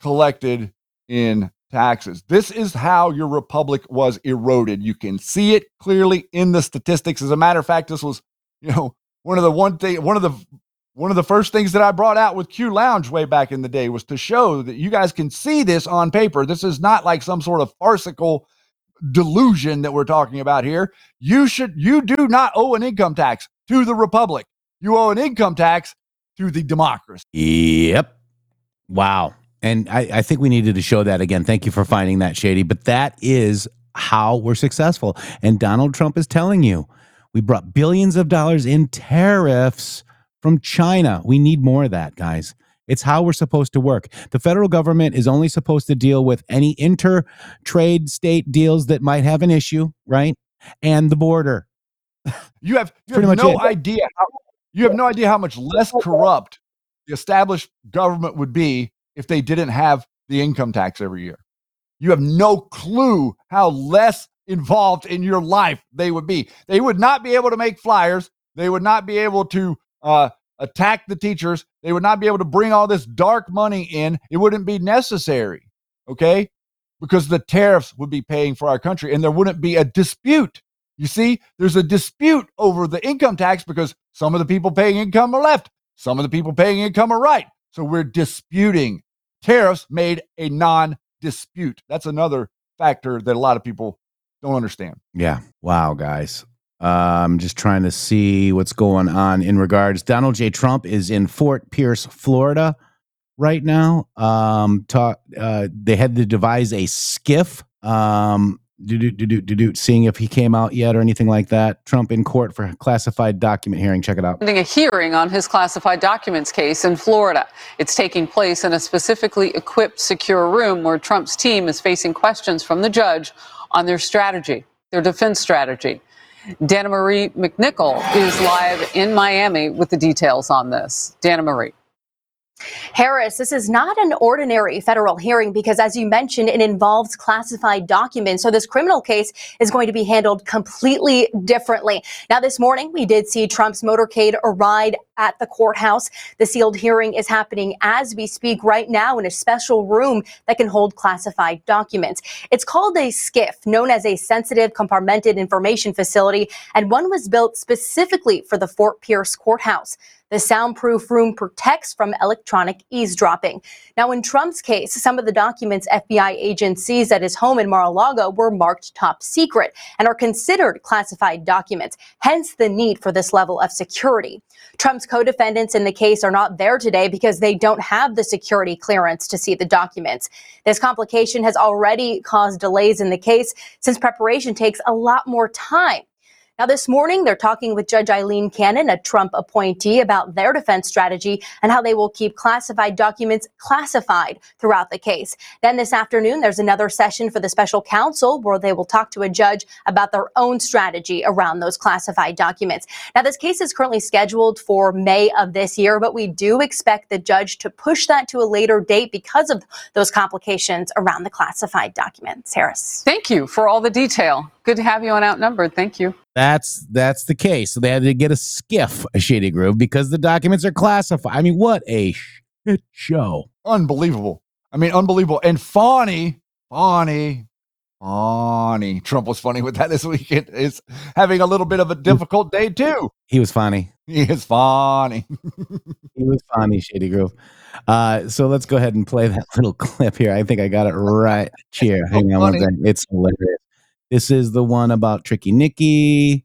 collected in taxes. This is how your republic was eroded. You can see it clearly in the statistics. As a matter of fact, this was, you know, one of the one thing, one of the one of the first things that I brought out with Q Lounge way back in the day was to show that you guys can see this on paper. This is not like some sort of farcical delusion that we're talking about here. You should you do not owe an income tax to the republic. You owe an income tax to the democracy. Yep. Wow. And I, I think we needed to show that again. Thank you for finding that, Shady. But that is how we're successful. And Donald Trump is telling you we brought billions of dollars in tariffs from China. We need more of that, guys. It's how we're supposed to work. The federal government is only supposed to deal with any inter trade state deals that might have an issue, right? And the border. You have you have no it. idea how you have no idea how much less corrupt the established government would be if they didn't have the income tax every year. You have no clue how less involved in your life they would be. They would not be able to make flyers. They would not be able to uh, attack the teachers. They would not be able to bring all this dark money in. It wouldn't be necessary. Okay. Because the tariffs would be paying for our country and there wouldn't be a dispute. You see, there's a dispute over the income tax because some of the people paying income are left, some of the people paying income are right. So we're disputing. Tariffs made a non dispute. That's another factor that a lot of people don't understand. Yeah. Wow, guys. I'm just trying to see what's going on in regards. Donald J. Trump is in Fort Pierce, Florida, right now. Um, talk. Uh, they had to devise a SCIF. Um. Seeing if he came out yet or anything like that. Trump in court for classified document hearing. Check it out. A hearing on his classified documents case in Florida. It's taking place in a specifically equipped secure room where Trump's team is facing questions from the judge on their strategy, their defense strategy. Dana Marie McNicholl is live in Miami with the details on this. Dana Marie. Harris, this is not an ordinary federal hearing because, as you mentioned, it involves classified documents. So, this criminal case is going to be handled completely differently. Now, this morning, we did see Trump's motorcade arrive at the courthouse. The sealed hearing is happening as we speak right now in a special room that can hold classified documents. It's called a SCIF, known as a sensitive compartmented information facility, and one was built specifically for the Fort Pierce courthouse. The soundproof room protects from electronic eavesdropping. Now, in Trump's case, some of the documents FBI agents seized at his home in Mar-a-Lago were marked top secret and are considered classified documents, hence the need for this level of security. Trump's co-defendants in the case are not there today because they don't have the security clearance to see the documents. This complication has already caused delays in the case since preparation takes a lot more time. Now, this morning, they're talking with Judge Eileen Cannon, a Trump appointee, about their defense strategy and how they will keep classified documents classified throughout the case. Then this afternoon, there's another session for the special counsel where they will talk to a judge about their own strategy around those classified documents. Now, this case is currently scheduled for May of this year, but we do expect the judge to push that to a later date because of those complications around the classified documents. Harris. Thank you for all the detail. Good to have you on Outnumbered. Thank you. That's that's the case. So they had to get a SCIF, a Shady Groove, because the documents are classified. I mean, what a shit show! Unbelievable. I mean, unbelievable. And Fawny, Fawny, Fawny. Trump was funny with that this weekend. Is having a little bit of a difficult day too. He was funny. He is funny. He was funny, Shady Grove. Uh, so let's go ahead and play that little clip here. I think I got it right. Cheer. Hang on one funny. second. It's hilarious. This is the one about Tricky Nikki.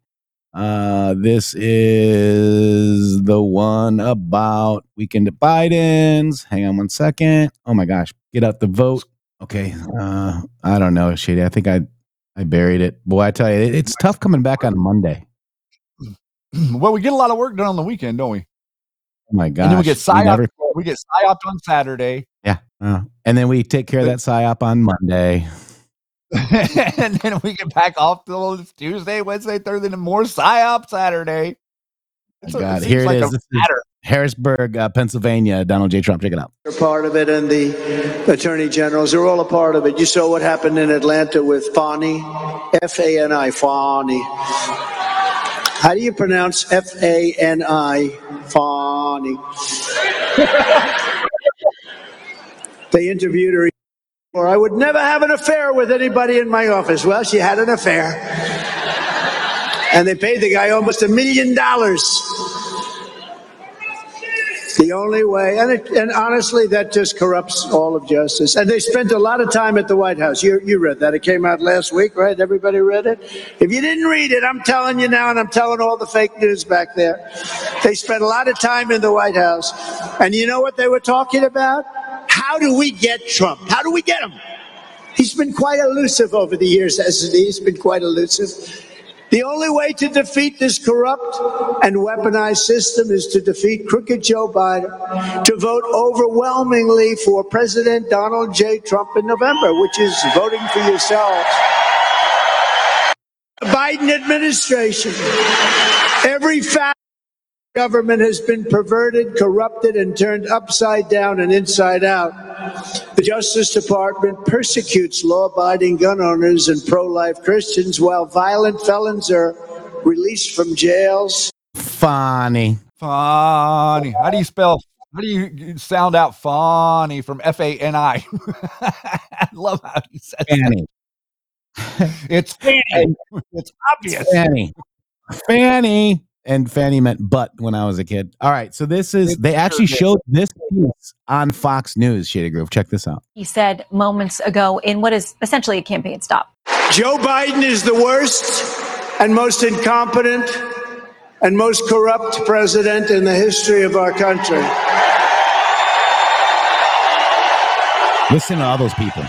Uh, this is the one about Weekend at Biden's. Hang on one second. Oh my gosh. Get out the vote. Okay. Uh, I don't know, Shady. I think I I buried it. Boy, I tell you, it- it's tough coming back on Monday. well, we get a lot of work done on the weekend, don't we? Oh my gosh. and then we get We never- We get psyoped on Saturday, yeah. Uh, and then we take care of that psyop on Monday. and then we get back off till Tuesday, Wednesday, Thursday, and more psyop Saturday. It's a- God, seems here it like is. a This is. Harrisburg, uh, Pennsylvania. Donald J. Trump. Check it out. are part of it, and the attorney generals are all a part of it. You saw what happened in Atlanta with Fani, F A N I, Fani. How do you pronounce F A N I, Fani? they interviewed her. Or I would never have an affair with anybody in my office. Well, she had an affair. And they paid the guy almost a million dollars. The only way, and, it, and honestly, that just corrupts all of justice. And they spent a lot of time at the White House. You, you read that. It came out last week, right? Everybody read it? If you didn't read it, I'm telling you now, and I'm telling all the fake news back there. They spent a lot of time in the White House. And you know what they were talking about? How do we get Trump? How do we get him? He's been quite elusive over the years, hasn't he? He's been quite elusive. The only way to defeat this corrupt and weaponized system is to defeat crooked Joe Biden, to vote overwhelmingly for President Donald J. Trump in November, which is voting for yourselves. The Biden administration, every fact government has been perverted, corrupted, and turned upside down and inside out. The Justice Department persecutes law abiding gun owners and pro life Christians while violent felons are released from jails. Funny. Funny. How do you spell? How do you sound out funny from F A N I? I love how he says Fanny. It's Fanny. It's obvious. Fanny. Fanny. And Fanny meant butt when I was a kid. All right. So this is, they actually showed this piece on Fox News, Shady Grove. Check this out. He said moments ago in what is essentially a campaign stop. Joe Biden is the worst and most incompetent and most corrupt president in the history of our country. Listen to all those people.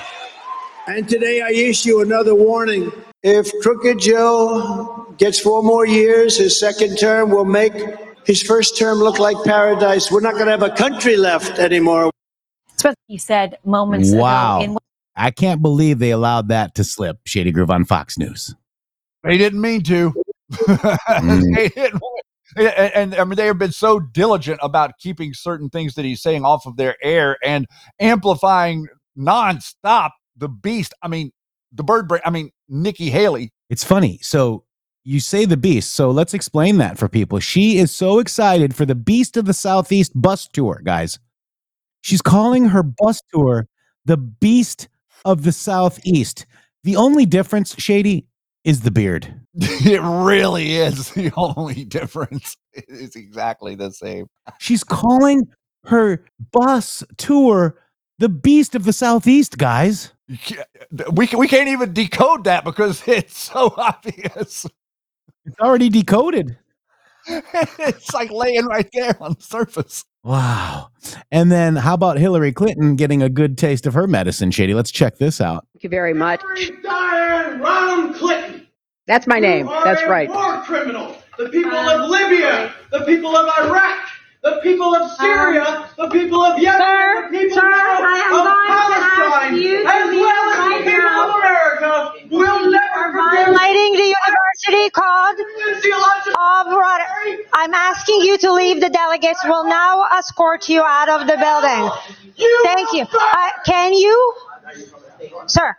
And today I issue another warning. If Crooked Joe gets four more years, his second term will make his first term look like paradise. We're not going to have a country left anymore. He said moments Wow. ago in I can't believe they allowed that to slip, Shady Groove on Fox News. They didn't mean to. Mm. they didn't. And, and I mean, they have been so diligent about keeping certain things that he's saying off of their air and amplifying nonstop the beast. I mean, the bird brain. I mean, Nikki Haley. It's funny. So you say the beast. So let's explain that for people. She is so excited for the Beast of the Southeast bus tour, guys. She's calling her bus tour the Beast of the Southeast. The only difference, Shady, is the beard. It really is the only difference. It's exactly the same. She's calling her bus tour the Beast of the Southeast, guys. We can, we can't even decode that because it's so obvious. It's already decoded. it's like laying right there on the surface. Wow. And then how about Hillary Clinton getting a good taste of her medicine, Shady? Let's check this out. Thank you very much. Diane Ronald Clinton. That's my name. Are That's a right. War criminal. The people uh, of Libya, the people of Iraq, the people of Syria, the people of Yemen, Sir, the people sir, of, I am of going to ask Palestine, you to as well as the people now. of America will never forget. Violating the university code of Rot- I'm asking you to leave. The delegates will now escort you out of the building. Thank you. Uh, can you, sir?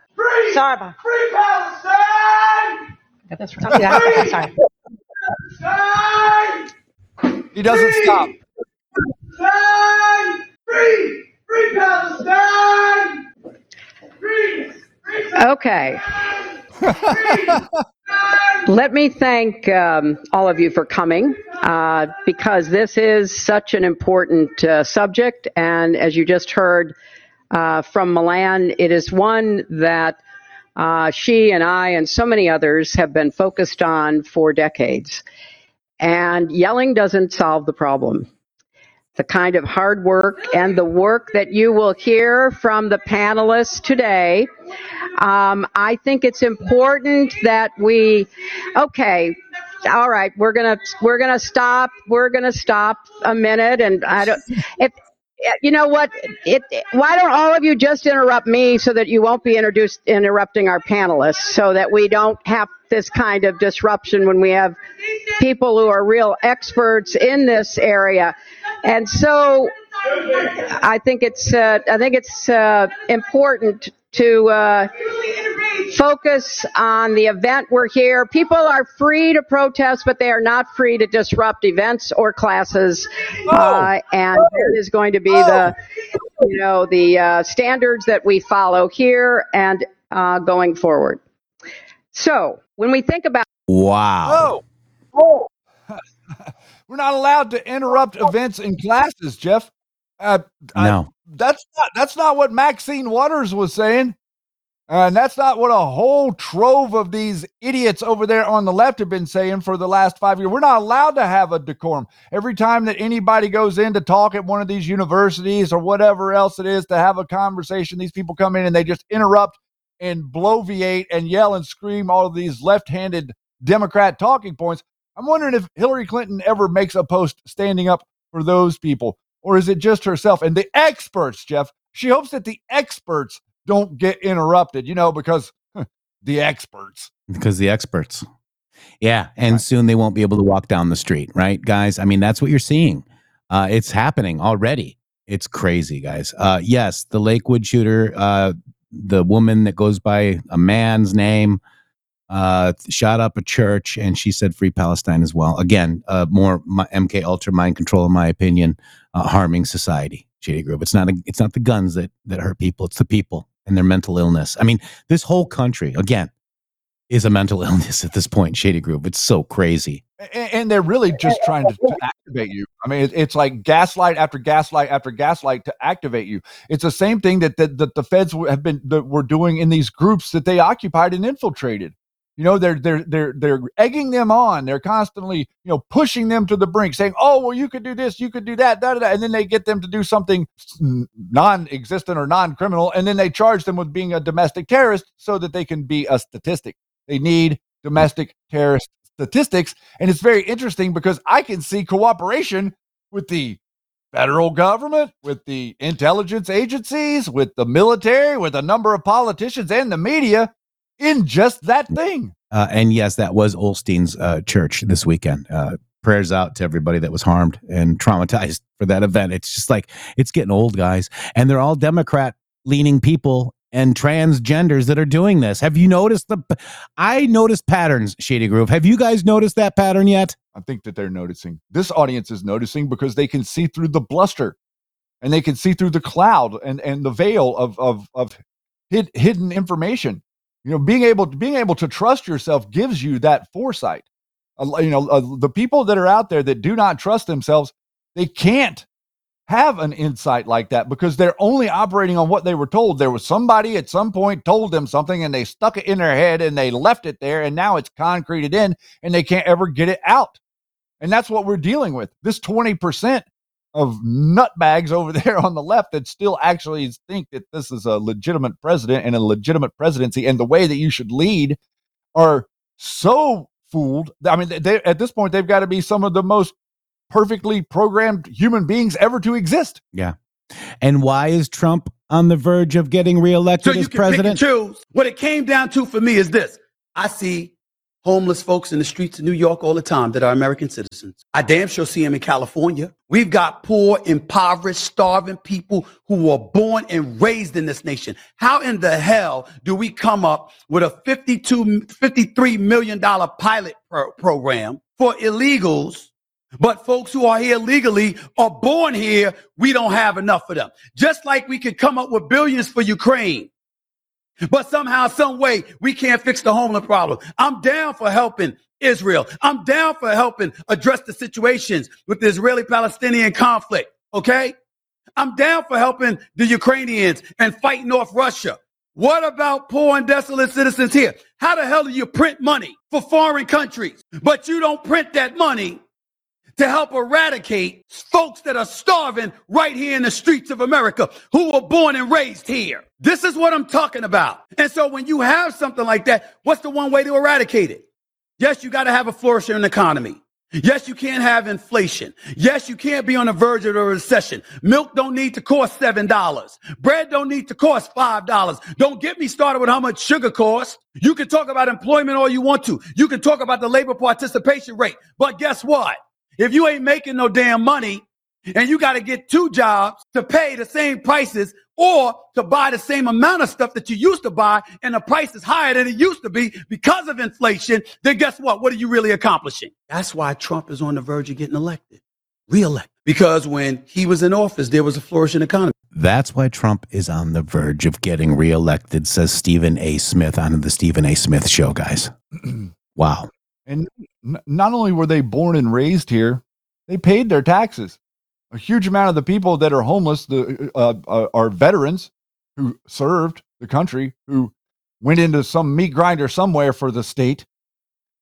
Sorry about. Free Palestine! That's right. Yeah, sorry. Palestine! He doesn't stop. Palestine! Free! Free Palestine! Free! Free Okay. Let me thank um, all of you for coming uh, because this is such an important uh, subject. And as you just heard uh, from Milan, it is one that uh, she and I and so many others have been focused on for decades. And yelling doesn't solve the problem the kind of hard work and the work that you will hear from the panelists today. Um, I think it's important that we, okay, all right, we're gonna we're gonna stop. We're gonna stop a minute, and I don't. If you know what, it. Why don't all of you just interrupt me so that you won't be introduced interrupting our panelists, so that we don't have this kind of disruption when we have people who are real experts in this area. And so I think it's uh, I think it's uh, important to uh, focus on the event we're here. People are free to protest, but they are not free to disrupt events or classes. Uh, and that is going to be the you know the uh, standards that we follow here and uh, going forward. So when we think about Wow. We're not allowed to interrupt events in classes, Jeff. Uh, I- No. that's not that's not what Maxine Waters was saying. And that's not what a whole trove of these idiots over there on the left have been saying for the last five years. We're not allowed to have a decorum. Every time that anybody goes in to talk at one of these universities or whatever else it is to have a conversation, these people come in and they just interrupt and bloviate and yell and scream all of these left handed Democrat talking points. I'm wondering if Hillary Clinton ever makes a post standing up for those people, or is it just herself and the experts, Jeff? She hopes that the experts don't get interrupted, you know, because huh, the experts. because the experts. Yeah, and soon they won't be able to walk down the street, right, guys? I mean, that's what you're seeing. Uh, it's happening already. It's crazy, guys. Uh, yes, the Lakewood shooter, uh, the woman that goes by a man's name, uh, shot up a church, and she said "Free Palestine" as well. Again, uh, more MK Ultra mind control, in my opinion, uh, harming society. Shady Grove. It's not. A, it's not the guns that that hurt people. It's the people and their mental illness. I mean, this whole country, again, is a mental illness at this point. Shady Grove. It's so crazy. And, and they're really just trying to, to activate you. I mean, it, it's like gaslight after gaslight after gaslight to activate you. It's the same thing that, that, that the feds have been that were doing in these groups that they occupied and infiltrated. You know, they're they're they're they're egging them on. They're constantly, you know, pushing them to the brink, saying, "Oh, well, you could do this, you could do that, da, da, da. and then they get them to do something non-existent or non-criminal, and then they charge them with being a domestic terrorist so that they can be a statistic. They need domestic terrorist statistics, and it's very interesting because I can see cooperation with the federal government, with the intelligence agencies, with the military, with a number of politicians and the media in just that thing. Uh, and yes, that was Osteen's uh, church this weekend. Uh, prayers out to everybody that was harmed and traumatized for that event. It's just like it's getting old, guys, and they're all Democrat leaning people and transgenders that are doing this. Have you noticed the? I noticed patterns, Shady Grove. Have you guys noticed that pattern yet? I think that they're noticing. This audience is noticing because they can see through the bluster and they can see through the cloud and, and the veil of, of, of hid, hidden information. You know, being able to, being able to trust yourself gives you that foresight. Uh, you know, uh, the people that are out there that do not trust themselves, they can't have an insight like that because they're only operating on what they were told. There was somebody at some point told them something and they stuck it in their head and they left it there and now it's concreted in and they can't ever get it out. And that's what we're dealing with. This 20% of nutbags over there on the left that still actually think that this is a legitimate president and a legitimate presidency and the way that you should lead are so fooled. I mean, they, at this point, they've got to be some of the most perfectly programmed human beings ever to exist. Yeah. And why is Trump on the verge of getting reelected So as can pick president? choose. What it came down to for me is this: I see homeless folks in the streets of New York all the time that are American citizens. I damn sure see them in California. We've got poor, impoverished, starving people who were born and raised in this nation. How in the hell do we come up with a 52, 53 million dollar pilot pro- program for illegals? But folks who are here legally are born here. We don't have enough of them. Just like we could come up with billions for Ukraine. But somehow, some way, we can't fix the homeless problem. I'm down for helping Israel. I'm down for helping address the situations with the Israeli-Palestinian conflict. Okay? I'm down for helping the Ukrainians and fighting off Russia. What about poor and desolate citizens here? How the hell do you print money for foreign countries, but you don't print that money to help eradicate folks that are starving right here in the streets of America who were born and raised here. This is what I'm talking about. And so when you have something like that, what's the one way to eradicate it? Yes, you got to have a flourishing economy. Yes, you can't have inflation. Yes, you can't be on the verge of a recession. Milk don't need to cost $7. Bread don't need to cost $5. Don't get me started with how much sugar costs. You can talk about employment all you want to. You can talk about the labor participation rate. But guess what? If you ain't making no damn money and you got to get two jobs to pay the same prices or to buy the same amount of stuff that you used to buy and the price is higher than it used to be because of inflation, then guess what? What are you really accomplishing? That's why Trump is on the verge of getting elected, reelected. Because when he was in office, there was a flourishing economy. That's why Trump is on the verge of getting reelected, says Stephen A. Smith on the Stephen A. Smith show, guys. wow. And n- not only were they born and raised here, they paid their taxes. A huge amount of the people that are homeless the, uh, uh, are veterans who served the country, who went into some meat grinder somewhere for the state.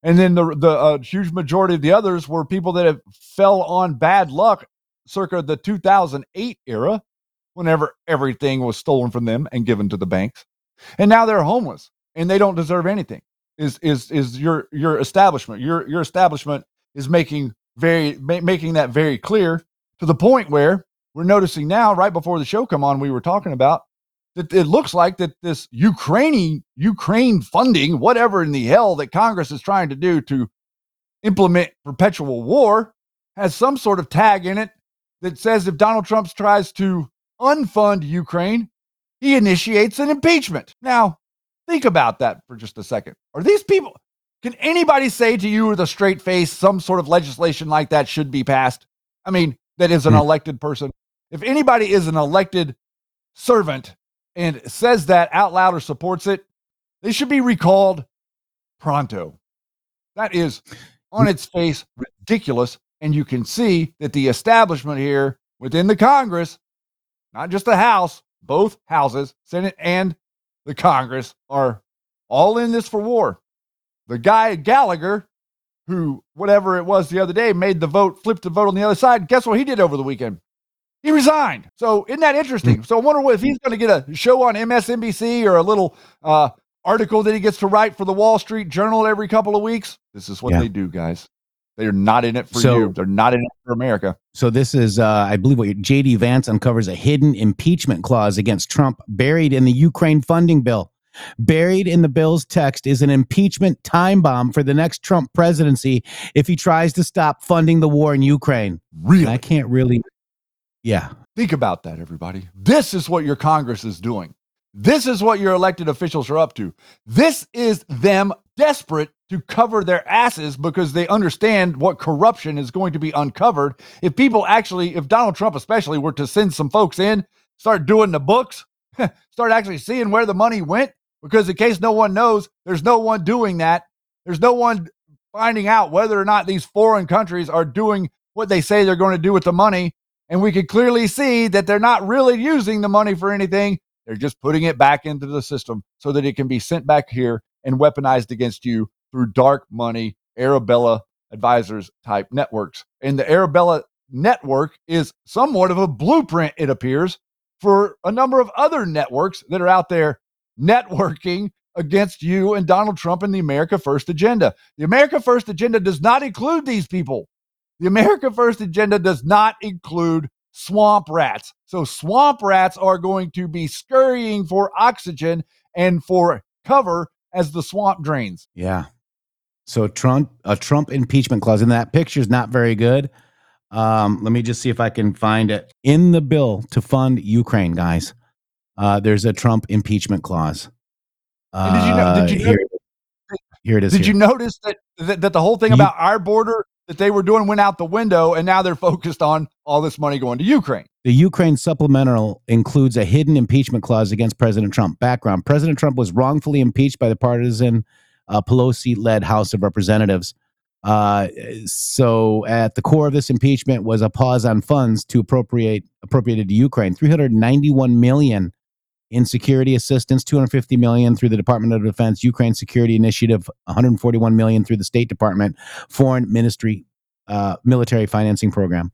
And then the the uh, huge majority of the others were people that have fell on bad luck circa the 2008 era whenever everything was stolen from them and given to the banks. And now they're homeless and they don't deserve anything. Is is is your your establishment. Your your establishment is making very ma- making that very clear to the point where we're noticing now right before the show come on we were talking about that it looks like that this Ukrainian Ukraine funding whatever in the hell that Congress is trying to do to implement perpetual war has some sort of tag in it that says if Donald Trump tries to unfund Ukraine, he initiates an impeachment. Now, think about that for just a second. Are these people, can anybody say to you with a straight face some sort of legislation like that should be passed? I mean, that is an hmm. elected person. If anybody is an elected servant and says that out loud or supports it, they should be recalled pronto. That is on hmm. its face ridiculous. And you can see that the establishment here within the Congress, not just the House, both houses, Senate and the Congress, are all in this for war. The guy Gallagher, who, whatever it was the other day, made the vote, flipped the vote on the other side. Guess what he did over the weekend? He resigned. So isn't that interesting? So I wonder what if he's going to get a show on MSNBC or a little uh, article that he gets to write for the Wall Street Journal every couple of weeks. This is what Yeah. they do, guys. They are not in it for So- you. They're not in it for America. So this is, uh, I believe, what JD Vance uncovers a hidden impeachment clause against Trump buried in the Ukraine funding bill. Buried in the bill's text is an impeachment time bomb for the next Trump presidency if he tries to stop funding the war in Ukraine. Really? I can't really. Yeah. Think about that, everybody. This is what your Congress is doing. This is what your elected officials are up to. This is them desperate to cover their asses because they understand what corruption is going to be uncovered. If people actually, if Donald Trump especially were to send some folks in, start doing the books, start actually seeing where the money went, because in case no one knows, there's no one doing that. There's no one finding out whether or not these foreign countries are doing what they say they're going to do with the money. And we can clearly see that they're not really using the money for anything. They're just putting it back into the system so that it can be sent back here and weaponized against you through dark money, Arabella advisors type networks. And the Arabella network is somewhat of a blueprint, it appears, for a number of other networks that are out there networking against you and Donald Trump and the America First agenda. The America First agenda does not include these people. The America First agenda does not include swamp rats. So, swamp rats are going to be scurrying for oxygen and for cover as the swamp drains. Yeah. So Trump a Trump impeachment clause and that picture's not very good. Um, let me just see if I can find it in the bill to fund Ukraine, guys. Uh, there's a Trump impeachment clause. And did you know? Did Uh, you here, know, here it is. did here. you notice that, that that the whole thing You- about our border that they were doing went out the window, and now they're focused on all this money going to Ukraine? The Ukraine supplemental includes a hidden impeachment clause against President Trump. Background President Trump was wrongfully impeached by the partisan uh, Pelosi led House of Representatives. Uh, so, at the core of this impeachment was a pause on funds to appropriate appropriated to Ukraine 391 million in security assistance, 250 million through the Department of Defense, Ukraine Security Initiative, 141 million through the State Department, Foreign Ministry uh, military financing program.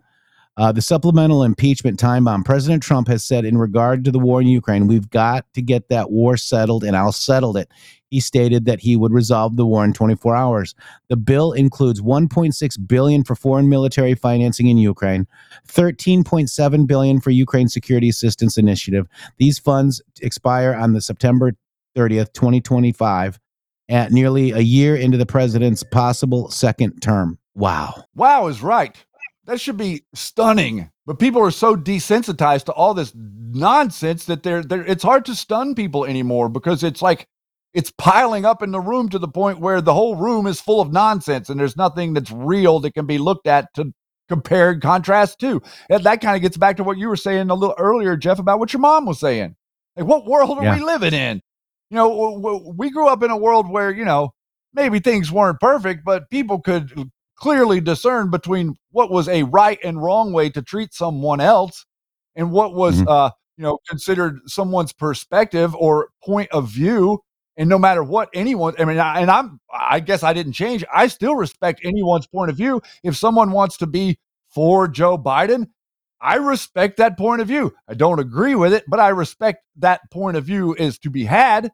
Uh, the supplemental impeachment time bomb. President Trump has said in regard to the war in Ukraine, we've got to get that war settled, and I'll settle it. He stated that he would resolve the war in 24 hours. The bill includes 1.6 billion for foreign military financing in Ukraine, 13.7 billion for Ukraine Security Assistance Initiative. These funds expire on the September 30th, 2025, at nearly a year into the president's possible second term. Wow. Wow is right. That should be stunning. But people are so desensitized to all this nonsense that they're, they're it's hard to stun people anymore because it's like it's piling up in the room to the point where the whole room is full of nonsense and there's nothing that's real that can be looked at to compare and contrast to. And that kind of gets back to what you were saying a little earlier, Jeff, about what your mom was saying. Like, what world are Yeah. we living in? You know, we grew up in a world where, you know, maybe things weren't perfect, but people could clearly discern between what was a right and wrong way to treat someone else and what was, Mhm. uh, you know, considered someone's perspective or point of view. And no matter what anyone, I mean, I, and I'm, I guess I didn't change. I still respect anyone's point of view. If someone wants to be for Joe Biden, I respect that point of view. I don't agree with it, but I respect that point of view is to be had.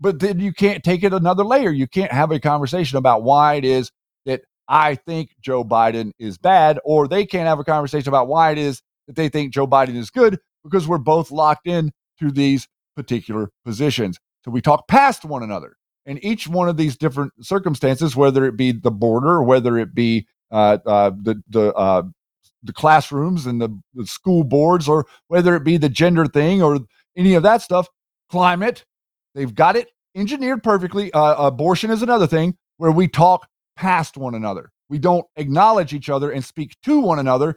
But then you can't take it another layer. You can't have a conversation about why it is I think Joe Biden is bad, or they can't have a conversation about why it is that they think Joe Biden is good because we're both locked in to these particular positions. So we talk past one another. And each one of these different circumstances, whether it be the border, or whether it be uh, uh, the the uh, the classrooms and the, the school boards, or whether it be the gender thing or any of that stuff, climate, they've got it engineered perfectly. Uh, abortion is another thing where we talk past one another. We don't acknowledge each other and speak to one another.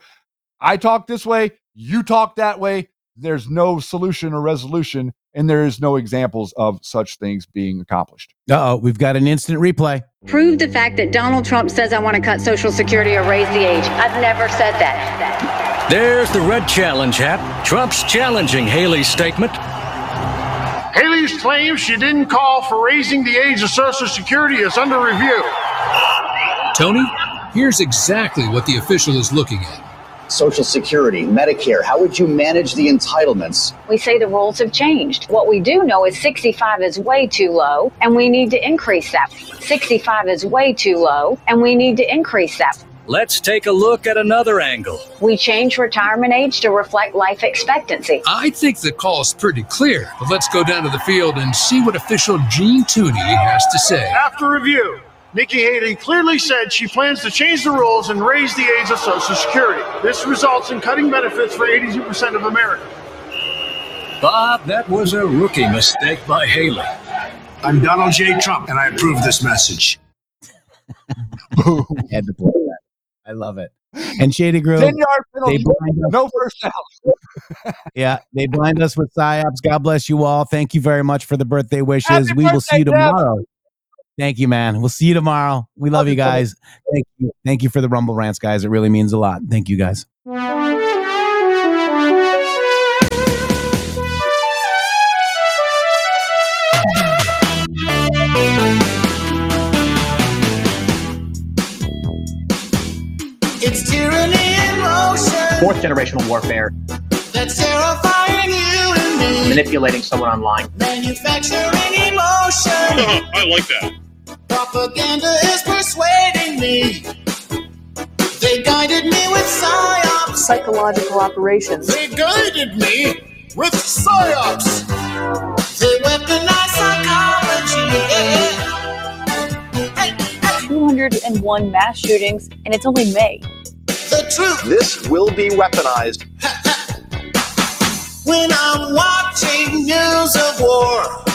I talk this way, you talk that way. There's no solution or resolution, and there is no examples of such things being accomplished. Uh oh, we've got an instant replay. Prove the fact that Donald Trump says I want to cut Social Security or raise the age. I've never said that. There's the red challenge hat. Trump's challenging Haley's statement. Haley's claim she didn't call for raising the age of Social Security is under review. Tony, here's exactly what the official is looking at. Social Security, Medicare, how would you manage the entitlements? We say the rules have changed. What we do know is 65 is way too low, and we need to increase that. 65 is way too low, and we need to increase that. Let's take a look at another angle. We change retirement age to reflect life expectancy. I think the call is pretty clear, but let's go down to the field and see what official Gene Tooney has to say. After review, Nikki Haley clearly said she plans to change the rules and raise the age of Social Security. This results in cutting benefits for 82% of Americans. Bob, that was a rookie mistake by Haley. I'm Donald J. Trump, and I approve this message. Had to play that. I love it. And Shady Grove, 10 yard penalty, they blind us. no first down. yeah, they blind us with psyops. God bless you all. Thank you very much for the birthday wishes. Happy we will see you tomorrow. Deb. Tomorrow. Thank you, man. We'll see you tomorrow. We love, Love you you, brother. guys. Thank you. Thank you for the Rumble rants, guys. It really means a lot. Thank you, guys. It's tyranny in motion Fourth generational warfare, that's terrifying you and me. manipulating someone online. Manufacturing emotion. I like that. Propaganda is persuading me. They guided me with psyops. Psychological operations. They guided me with psyops. They weaponize psychology. Yeah. 201 mass shootings, and it's only May. The truth This will be weaponized. when I'm watching news of war.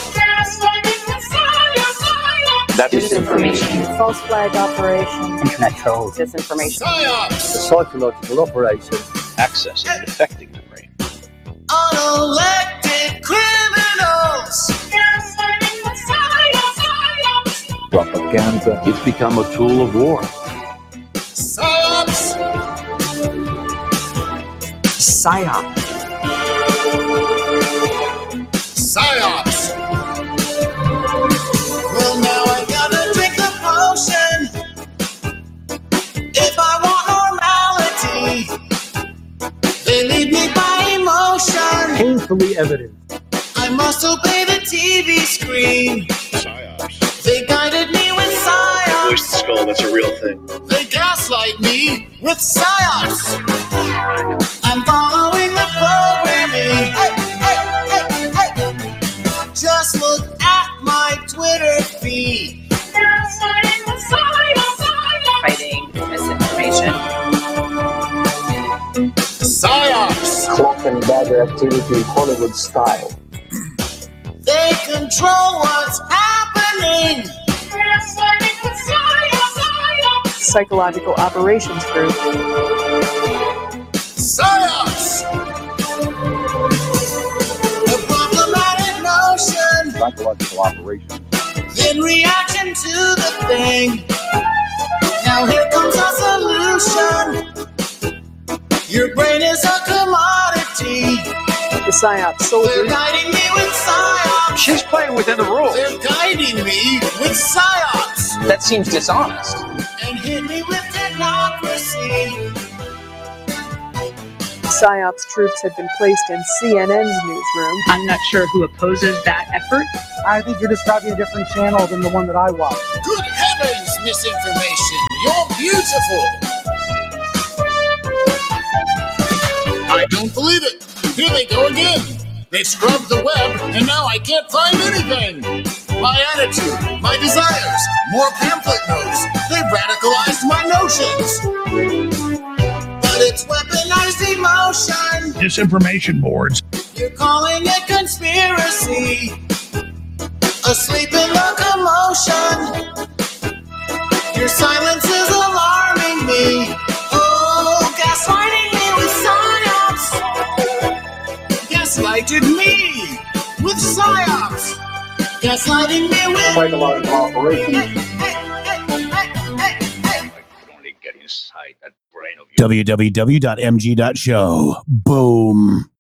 That Disinformation. False flag operation. Internet trolls. Disinformation. Psyops. psychological operation accessing and affecting the brain. Unelected criminals. Propaganda has become a tool of war. Psyops. Psyops. Painfully evident. I must obey the TV screen. Psyops. They guided me with psyops. Voice the skull, that's a real thing. They gaslight me with psyops. I'm following the programming. Hey, hey, hey, hey. Just look at my Twitter feed. Fighting misinformation. Psyops. Clock and dagger activity Hollywood style. They control what's happening. Psychological operations group. Psyops. The problematic notion. Psychological operation. in reaction to the thing. Now here comes a solution. Your brain is a commodity. The PSYOP They're soldiers. guiding me with psyops. She's playing within the rules. They're guiding me with psyops That seems dishonest. and hit me with technocracy. PSYOPs troops have been placed in CNN's newsroom. I'm not sure who opposes that effort. I think you're describing a different channel than the one that I watch. Good heavens, misinformation! You're beautiful! I don't believe it! Here they go again! They scrubbed the web, and now I can't find anything! My attitude, my desires, more pamphlet notes. They radicalized my notions! But it's weaponized emotion! Disinformation boards. You're calling it conspiracy. A sleeping locomotion. Your silence is alarming me. Gaslighted me with psyops. Gaslighting me with Psychological operation. www.mg.show. Boom.